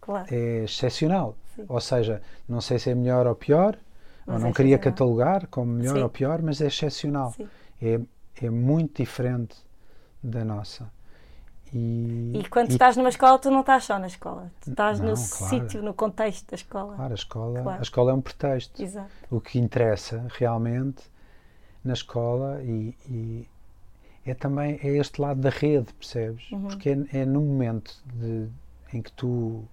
claro. é excepcional. Sim. Ou seja, não sei se é melhor ou pior, mas não é queria catalogar como melhor Sim. ou pior, mas é excepcional. É, é muito diferente da nossa. E, E quando e- estás numa escola, tu não estás só na escola. Tu estás Não, no claro. sítio, no contexto da escola. Claro, a escola, Claro. a escola é um pretexto. Exato. O que interessa realmente na escola e, e é também é este lado da rede, percebes? Uhum. Porque é, é no momento de, em que tu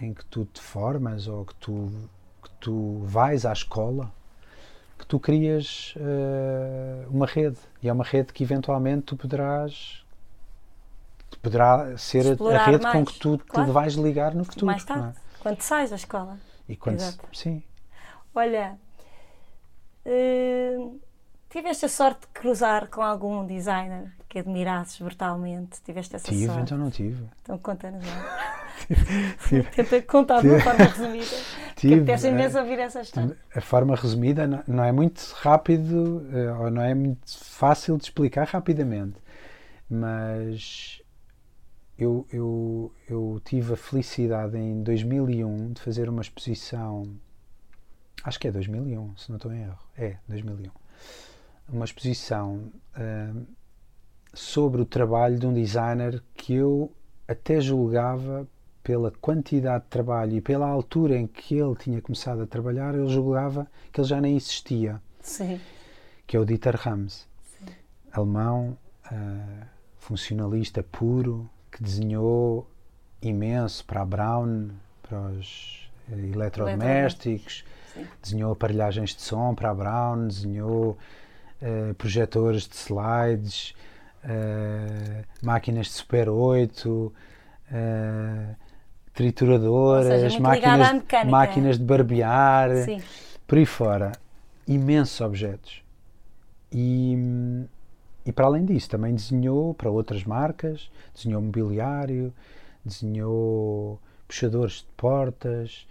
em que tu te formas ou que tu que tu vais à escola que tu crias eh, uma rede e é uma rede que eventualmente tu poderás poderá ser a- a Explorar rede com mais, que tu claro. te vais ligar no futuro. Mais não é? tarde, quando sais da escola. E quando Exato. sim, Olha, eh, tiveste a sorte de cruzar com algum designer que admirasses brutalmente? Tiveste essa tive, sorte? então não tive. Então conta-nos lá. Tenta contar de uma forma resumida. Tive, apetece eh, imenso ouvir essa história. A forma resumida não, não é muito rápido eh, ou não é muito fácil de explicar rapidamente, mas eu, eu, eu tive a felicidade em 2001 de fazer uma exposição, acho que é 2001, se não estou em erro, é 2001, uma exposição ah, sobre o trabalho de um designer que eu até julgava pela quantidade de trabalho e pela altura em que ele tinha começado a trabalhar, eu julgava que ele já nem existia, Sim. que é o Dieter Rams, alemão, ah, funcionalista puro, que desenhou imenso para a Brown, para os eh, eletrodomésticos, Sim. desenhou aparelhagens de som para a Brown, desenhou eh, projetores de slides, máquinas de Super 8, eh, trituradoras, seja, máquinas, máquinas de barbear, Sim. por aí fora, imensos objetos. E, e para além disso, também desenhou para outras marcas, desenhou mobiliário, desenhou puxadores de portas.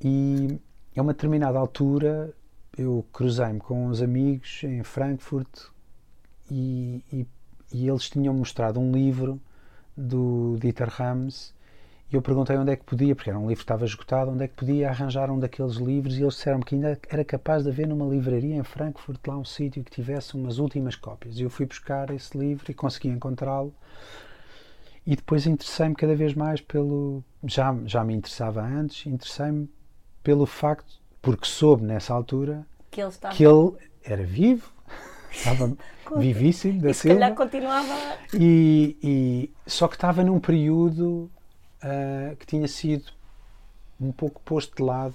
E a uma determinada altura eu cruzei-me com uns amigos em Frankfurt e, e, e eles tinham mostrado um livro do Dieter Rams e eu perguntei onde é que podia, porque era um livro que estava esgotado, onde é que podia arranjar um daqueles livros e eles disseram que ainda era capaz de haver numa livraria em Frankfurt lá um sítio que tivesse umas últimas cópias. E eu fui buscar esse livro e consegui encontrá-lo. E depois interessei-me cada vez mais pelo. Já, já me interessava antes, interessei-me pelo facto, porque soube nessa altura Que ele estava. que ele era vivo, estava vivíssimo da e se calhar continuava. E, e- só que estava num período ah, que tinha sido um pouco posto de lado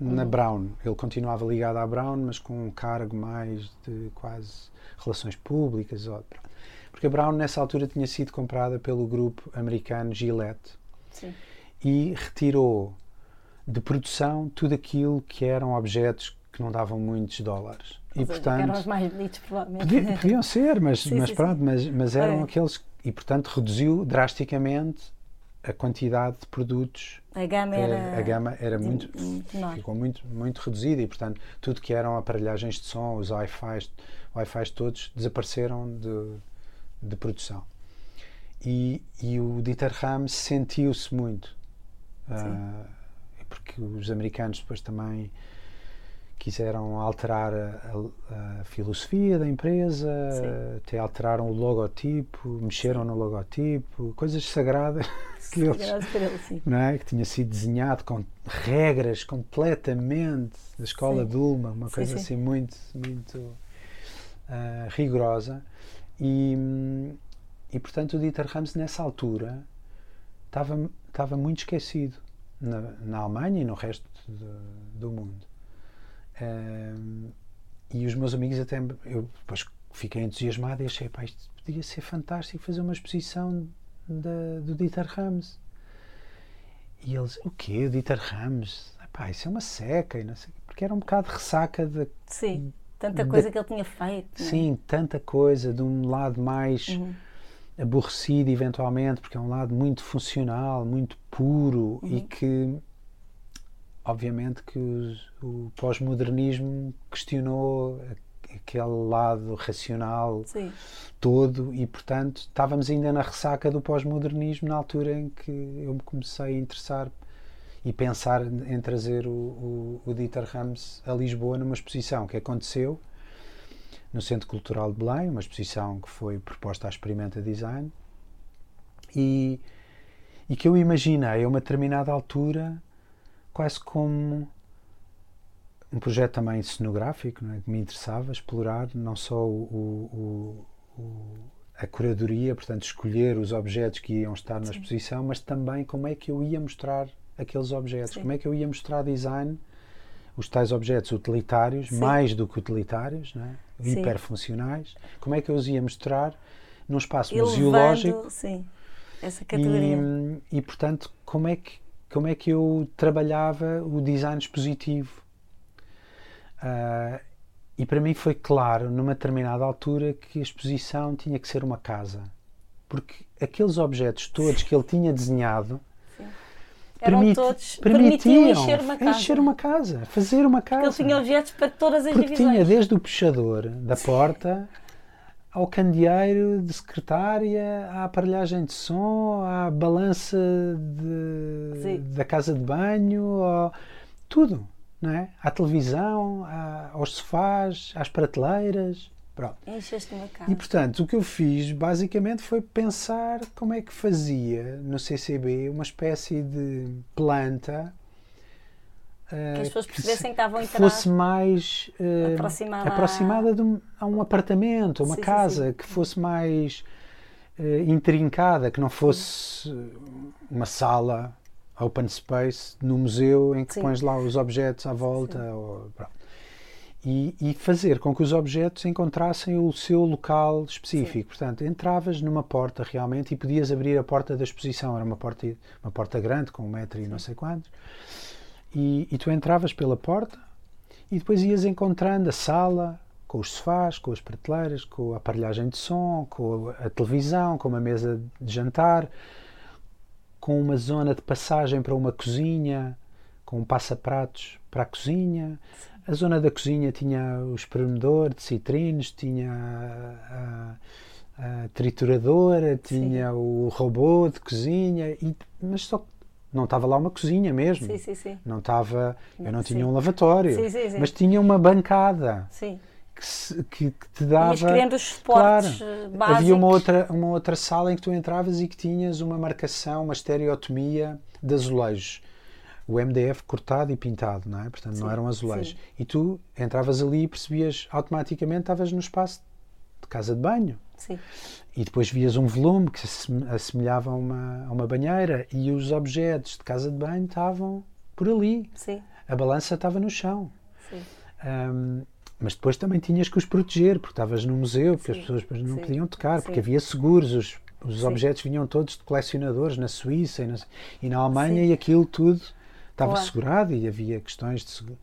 na Brown. Ele continuava ligado à Brown, mas com um cargo mais de quase relações públicas. ou- Porque a Brown nessa altura tinha sido comprada pelo grupo americano Gillette Sim. e retirou de produção tudo aquilo que eram objetos que não davam muitos dólares. E Ou seja, que portanto eram os mais bonitos, provavelmente. Podi- podiam ser, mas, Sim, mas sim, pronto, mas, mas eram É. aqueles. E portanto reduziu drasticamente a quantidade de produtos. A gama era. a gama era de- muito. menor. ficou muito, muito reduzida e portanto tudo que eram aparelhagens de som, os Wi-Fi Wi-Fi todos desapareceram de, de produção. E, e o Dieter Rams sentiu-se muito. Ah, porque os americanos depois também quiseram alterar a, a- filosofia da empresa, Sim. até alteraram o logotipo, mexeram no logotipo, coisas sagradas que eles, não é? que tinha sido desenhado com regras completamente da escola Sim. de Ulma, uma Sim, coisa sim. assim muito, muito ah, rigorosa. E, e portanto o Dieter Rams nessa altura estava, estava muito esquecido na, na Alemanha e no resto do, do mundo. E os meus amigos até eu depois fiquei entusiasmado e achei pá, isto podia ser fantástico fazer uma exposição da, do Dieter Rams e eles, o quê? O Dieter Rams? Epá, isso é uma seca e não sei, porque era um bocado de ressaca de, Sim. Tanta coisa que ele tinha feito. é? sim, tanta coisa de um lado mais Uhum. aborrecido eventualmente, porque é um lado muito funcional, muito puro e Uhum. que obviamente que os- o pós-modernismo questionou aquele lado racional Sim. todo e portanto estávamos ainda na ressaca do pós-modernismo na altura em que eu me comecei a interessar e pensar em trazer o, o, o Dieter Rams a Lisboa numa exposição que aconteceu no Centro Cultural de Belém, uma exposição que foi proposta à Experimenta Design, e, e que eu imaginei a uma determinada altura quase como um projeto também cenográfico, é? que me interessava explorar não só o, o, o, a curadoria, portanto, escolher os objetos que iam estar na Sim. exposição, mas também como é que eu ia mostrar aqueles objetos, Sim. como é que eu ia mostrar design, os tais objetos utilitários, Sim. mais do que utilitários, não é? hiperfuncionais, como é que eu os ia mostrar num espaço Elevando, museológico. Sim, essa categoria. E, e, portanto, como é, que, como é que eu trabalhava o design expositivo? Uh, e para mim foi claro, numa determinada altura, que a exposição tinha que ser uma casa. Porque aqueles objetos todos que ele tinha desenhado Permite, todos, permitiam, encher uma casa. Encher uma casa, fazer uma casa. Porque ele tinha objetos para todas as Porque divisões. tinha desde o puxador da porta ao candeeiro de secretária, à aparelhagem de som, à balança de, da casa de banho, ao, tudo não é? À televisão, à, aos sofás, às prateleiras. Pronto. Encheste uma casa. E portanto, o que eu fiz basicamente foi pensar como é que fazia no CCB uma espécie de planta que as pessoas percebessem que, estavam a entrar fosse mais uh, aproximada, aproximada de um, a um apartamento, a uma sim, casa, sim, sim. que fosse mais uh, intrincada, que não fosse uma sala open space no museu em que pões lá os objetos à volta. Ou, e, e, fazer com que os objetos encontrassem o seu local específico. Portanto, entravas numa porta realmente e podias abrir a porta da exposição. Era uma porta, uma porta grande, com um metro e não sei quantos. E, e tu entravas pela porta e depois ias encontrando a sala, com os sofás, com as prateleiras, com a aparelhagem de som, com a televisão, com uma mesa de jantar, com uma zona de passagem para uma cozinha, com um passapratos para a cozinha. A zona da cozinha tinha o espremedor de citrinos, tinha a, a, a trituradora, tinha sim. o robô de cozinha, e, mas só não estava lá uma cozinha mesmo. Sim, sim, sim. Não estava, eu não tinha um lavatório, mas tinha uma bancada. Sim que, que, que te dava. Ias criando os suportes claro, básicos. Eh, havia uma outra, uma outra sala em que tu entravas e que tinhas uma marcação, uma estereotomia de azulejos. O MDF cortado e pintado, não é? Portanto, não eram azulejos. E tu entravas ali e percebias automaticamente, estavas no espaço de casa de banho. Sim. E depois vias um volume que se assemelhava a uma, a uma banheira e os objetos de casa de banho estavam por ali. Sim. A balança estava no chão. Um, mas depois também tinhas que os proteger, porque estavas no museu, porque sim, as pessoas não sim, podiam tocar, porque havia seguros, os, os objetos vinham todos de colecionadores na Suíça e na, e na Alemanha e aquilo tudo estava segurado e havia questões de, de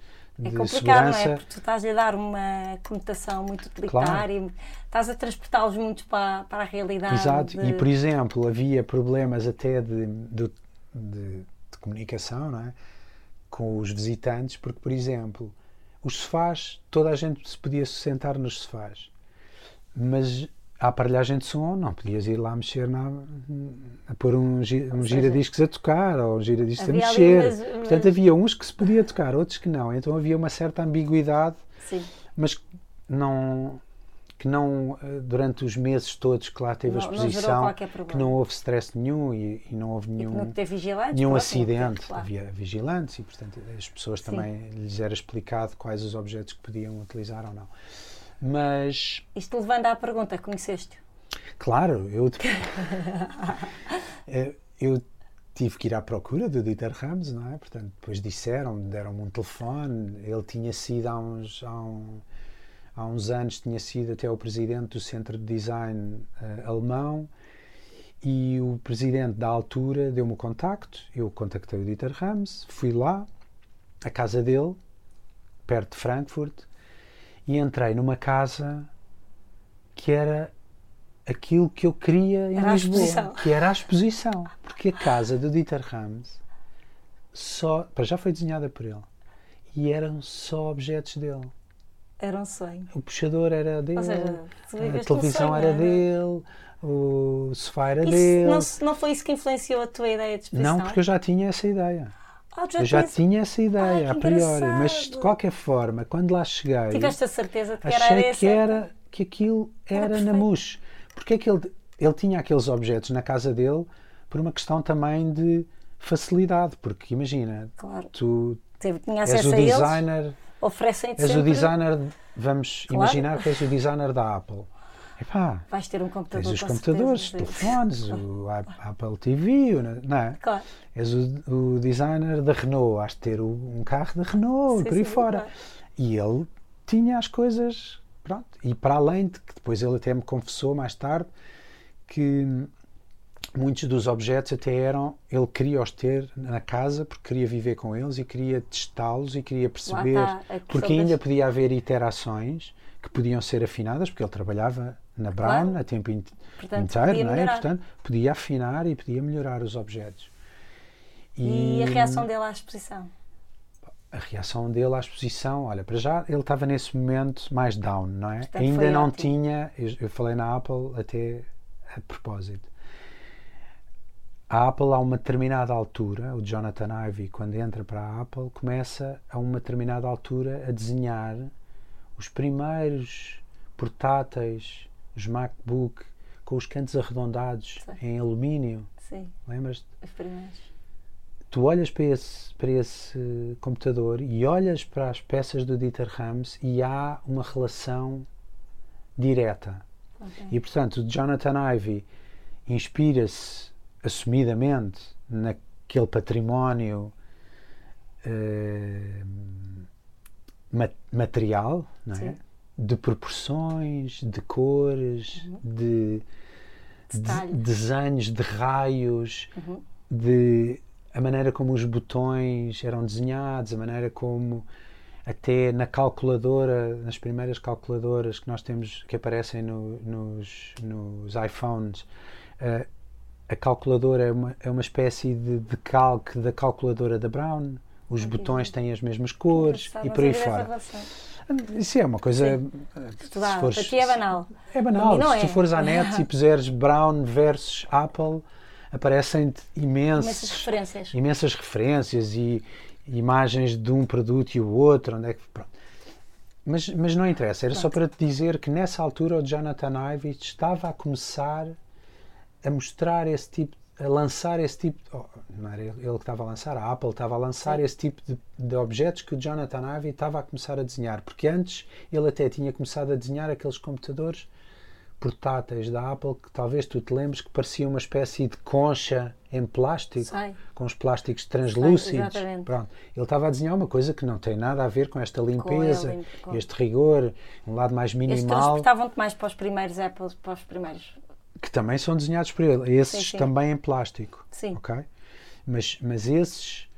é complicado, segurança. não é? Porque tu estás a dar uma conotação muito utilitária, claro. estás a transportá-los muito para, para a realidade. Exato, de... e por exemplo, havia problemas até de, de, de, de comunicação não é? com os visitantes, porque, por exemplo, os sofás, toda a gente se podia sentar nos sofás, mas a aparelhagem de som não podias ir lá mexer na, a pôr um, um giradiscos a tocar ou um giradiscos a mexer. Portanto, havia uns que se podia tocar, outros que não. Então havia uma certa ambiguidade, Sim. mas não que não, eh, durante os meses todos que lá teve não, a exposição, não que não houve stress nenhum e, e não houve nenhum, nenhum acidente. Claro. Havia vigilantes e, portanto, as pessoas Sim. também lhes era explicado quais os objetos que podiam utilizar ou não. Mas. Isto levando à pergunta, conheceste? Claro, eu. Eh, eu tive que ir à procura do Dieter Rams, não é? Portanto, depois disseram, deram-me um telefone, ele tinha sido há uns. Há um, há uns anos tinha sido até o presidente do Centro de Design uh, alemão e o presidente da altura deu-me o contacto, eu contactei o Dieter Rams, fui lá, à casa dele, perto de Frankfurt, e entrei numa casa que era aquilo que eu queria em era Lisboa, que era a exposição, porque a casa do Dieter Rams só, para já foi desenhada por ele, e eram só objetos dele era um sonho. O puxador era dele, seja, a televisão sonho, era, dele, o sofá era isso, dele. Não, não foi isso que influenciou a tua ideia de exposição? Não, porque eu já tinha essa ideia. Ah, já eu já tinha essa ideia, Ai, a priori, mas de qualquer forma, quando lá cheguei. Tiveste a certeza de que achei era que era que aquilo Era era, na mousse. Porque é que ele, ele tinha aqueles objetos na casa dele por uma questão também de facilidade. Porque imagina, Claro. tu Teve, tinha és o designer, oferecem-te és o sempre. designer, vamos Claro. imaginar que és o designer da Apple. Epá, Vais ter um computador tens os com computadores, os certeza. telefones, o Apple TV, não é? Claro. És o, o designer da Renault, has de ter um carro da Renault Sim, e por aí sim, fora. claro. E ele tinha as coisas, pronto. E para além de que depois ele até me confessou mais tarde que muitos dos objetos até eram, ele queria os ter na casa porque queria viver com eles e queria testá-los e queria perceber, porque ainda das- podia haver iterações que podiam ser afinadas, porque ele trabalhava na Brown Claro. a tempo in- Portanto, inteiro, podia não é? melhorar. Portanto, podia afinar e podia melhorar os objetos. E a reação dele à exposição? a reação dele à exposição, olha, para já ele estava nesse momento mais down, não é? Portanto, Ainda não ótimo. tinha, eu, eu falei na Apple até a propósito. A Apple, a uma determinada altura, o Jonathan Ive, quando entra para a Apple, começa a uma determinada altura a desenhar os primeiros portáteis, os MacBook, com os cantos arredondados Sim. em alumínio. Sim, Lembras-te? os primeiros. tu olhas para esse, para esse computador e olhas para as peças do Dieter Rams e há uma relação direta. Ok. E portanto, o Jonathan Ive inspira-se assumidamente naquele património ma- material, não é? Sim. De proporções, de cores, de, de Detalhes. desenhos, de raios, Uhum. de a maneira como os botões eram desenhados, a maneira como até na calculadora, nas primeiras calculadoras que nós temos que aparecem no- nos, nos iPhones, eh, a calculadora é uma, é uma espécie de, de calque da calculadora da Brown. Os Ok. botões têm as mesmas cores e por aí dessa fora. relação. Isso é uma coisa. Sim. eh, se Estudar, fores- ti é banal. é banal. não Se é. tu fores à net e puseres Brown versus Apple, aparecem-te Imensas referências. imensas referências e imagens de um produto e o outro. Onde é que, pronto. Mas, mas não interessa, era só para te dizer que nessa altura o Jonathan Ive estava a começar a mostrar esse tipo, a lançar esse tipo, oh, não era ele que estava a lançar, a Apple estava a lançar Sim. esse tipo de, de objetos que o Jonathan Ive estava a começar a desenhar, porque antes ele até tinha começado a desenhar aqueles computadores portáteis da Apple que talvez tu te lembres que parecia uma espécie de concha em plástico Sei. com os plásticos translúcidos. exatamente. Pronto. Ele estava a desenhar uma coisa que não tem nada a ver com esta limpeza, ele, com- este rigor, um lado mais minimal, transportavam-te mais para os primeiros Apples, para os primeiros. Que também são desenhados por ele. Esses Sim, sim. também em plástico. Sim. ok? Mas, mas esses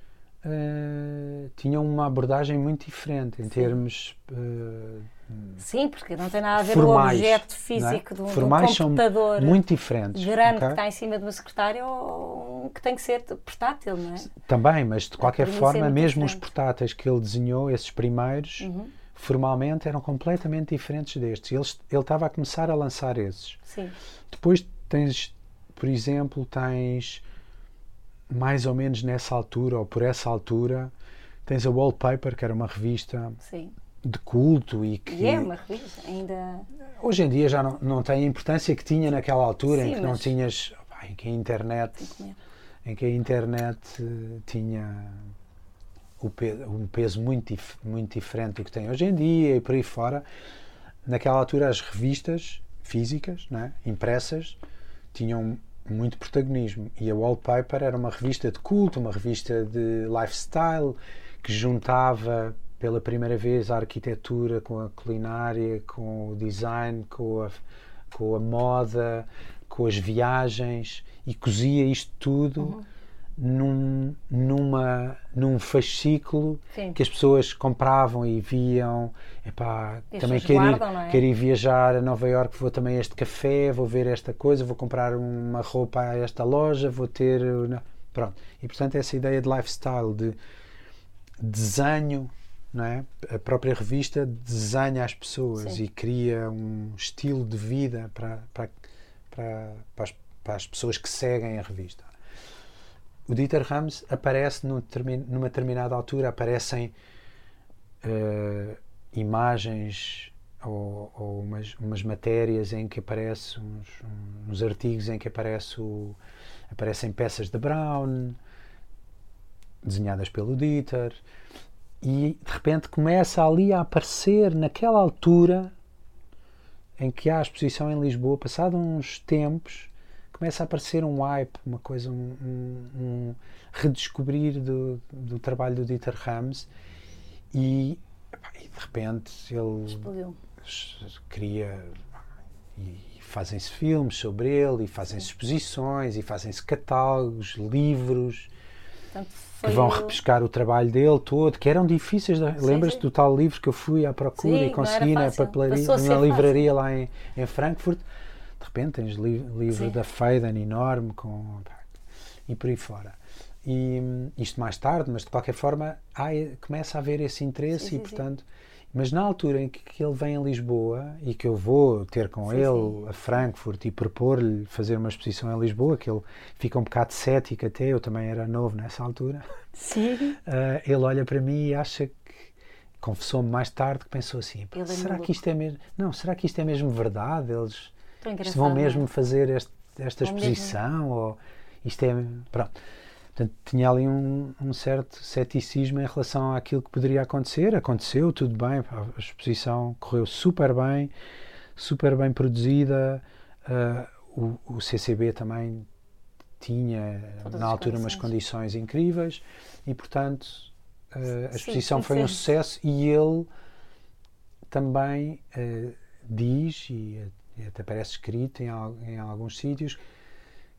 eh, tinham uma abordagem muito diferente em termos eh, Sim, porque não tem nada a ver formais. com o objeto é? físico de um, de um formais são computador muito diferentes. grande ok? que está em cima de uma secretária ou que tem que ser portátil, não é? Também, mas de qualquer é forma, mesmo os diferente. portáteis que ele desenhou, esses primeiros, Uhum. Formalmente eram completamente diferentes destes. Ele, ele estava a começar a lançar esses. Sim. Depois tens, por exemplo, tens mais ou menos nessa altura ou por essa altura, tens a Wallpaper, que era uma revista Sim. de culto e que E é uma revista, ainda. hoje em dia já não, não tem a importância que tinha naquela altura em Sim, que não mas- tinhas pá, em que a internet que em que a internet eh, tinha o pe- um peso muito, dif- muito diferente do que tem hoje em dia e por aí fora. Naquela altura, as revistas físicas, né, impressas, tinham muito protagonismo. E a Wallpaper era uma revista de culto, uma revista de lifestyle, que juntava pela primeira vez a arquitetura com a culinária, com o design, com a, com a moda, com as viagens e cozia isto tudo num, numa, num fascículo Sim. que as pessoas compravam e viam. Epá, E também quero ir, guardam, não é? quero ir viajar a Nova Iorque, vou também a este café, vou ver esta coisa, vou comprar uma roupa a esta loja, vou ter. não- Pronto. E portanto, essa ideia de lifestyle, de desenho, não é? a própria revista desenha as pessoas Sim. e cria um estilo de vida para, para, para, para, as, para as pessoas que seguem a revista. O Dieter Rams aparece num numa determinada altura, aparecem eh, imagens ou, ou umas, umas, matérias em que aparece uns, uns artigos em que aparece o, aparecem peças de Brown desenhadas pelo Dieter e de repente começa ali a aparecer naquela altura em que há a exposição em Lisboa, passado uns tempos, começa a aparecer um hype, uma coisa, um, um, um redescobrir do, do, trabalho do Dieter Rams e, e de repente ele Explodiu. cria e fazem-se filmes sobre ele e fazem-se exposições e fazem-se catálogos, livros Portanto, que vão o... repescar o trabalho dele todo, que eram difíceis. Lembras-te do tal livro que eu fui à procura sim, e consegui na papelaria, na livraria lá em, em Frankfurt? De repente tens li, livro sim. da Faden enorme com, e por aí fora. E isto mais tarde, mas de qualquer forma há, começa a haver esse interesse sim, e, portanto, mas na altura em que, que, ele vem a Lisboa e que eu vou ter com sim, ele sim. a Frankfurt e propor-lhe fazer uma exposição em Lisboa, que ele fica um bocado cético até, eu também era novo nessa altura. Sim. Uh, ele olha para mim e acha que confessou-me mais tarde que pensou assim: é será que isto é mesmo? Não, será que isto é mesmo verdade? Eles vão mesmo fazer este, esta exposição? Mesmo. Ou isto é. Pronto. Portanto, tinha ali um, um, certo ceticismo em relação àquilo que poderia acontecer. Aconteceu, tudo bem, a exposição correu super bem, super bem produzida. Uh, o, o, CCB também tinha, Todas na altura, umas condições incríveis e, portanto, uh, a exposição sim, sim, foi sim. um sucesso e ele também uh, diz, e até parece escrito em, em alguns sítios,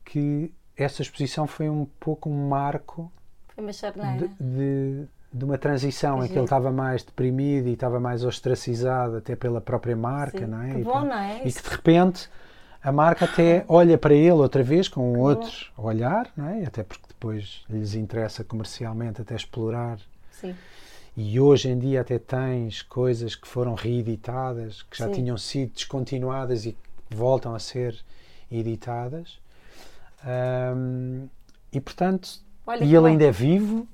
que essa exposição foi um pouco um marco foi uma de, de, de, uma transição em que ele estava mais deprimido e estava mais ostracizado até pela própria marca, Sim. não é? Que e, bom, não é? E que de repente a marca até olha para ele outra vez com um outro olhar, não é? Até porque depois lhes interessa comercialmente até explorar. Sim. E hoje em dia até tens coisas que foram reeditadas, que já Sim. tinham sido descontinuadas e voltam a ser editadas. Um, e portanto, Olha, e ele ainda é vivo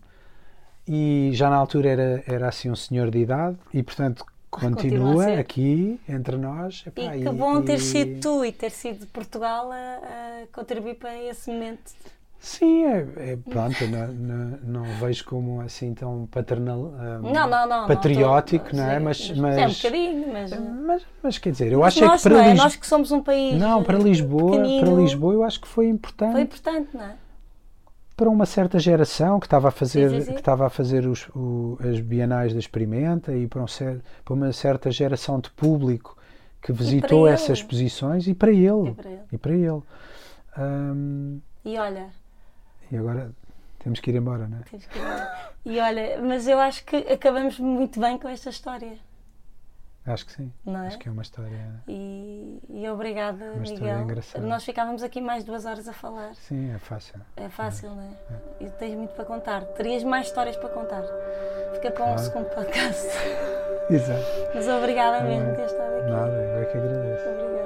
e já na altura era, era assim um senhor de idade e portanto continua, continua aqui entre nós. Epá, e que bom ter sido tu e ter sido Portugal a, a contribuir para esse momento. Sim, é, é pronto, não, não, não, vejo como assim tão paternal, um, não, não, não, patriótico, não, tô, não é? Mas, mas, é um bocadinho, mas, mas, mas quer dizer, eu acho nós, é que para é? Lis... nós que somos um país não para Lisboa, para Lisboa eu acho que foi importante. Foi importante, não é? Para uma certa geração que estava a fazer sim, sim, sim. que estava a fazer os, o, as bienais da experimenta e para, um cer, para uma certa geração de público que visitou essas exposições e para ele e para ele. E, para ele. Um, e olha e agora temos que ir embora, não é? Temos que ir embora. E olha, mas eu acho que acabamos muito bem com esta história. Acho que sim. É? Acho que é uma história. E, e obrigada, uma Miguel. História engraçada. Nós ficávamos aqui mais duas horas a falar. Sim, é fácil. É fácil, não é? é? E tens muito para contar. Terias mais histórias para contar. Fica para um segundo podcast. Exato. Mas obrigada mesmo por ter estado aqui. Nada, eu é que agradeço. Obrigada.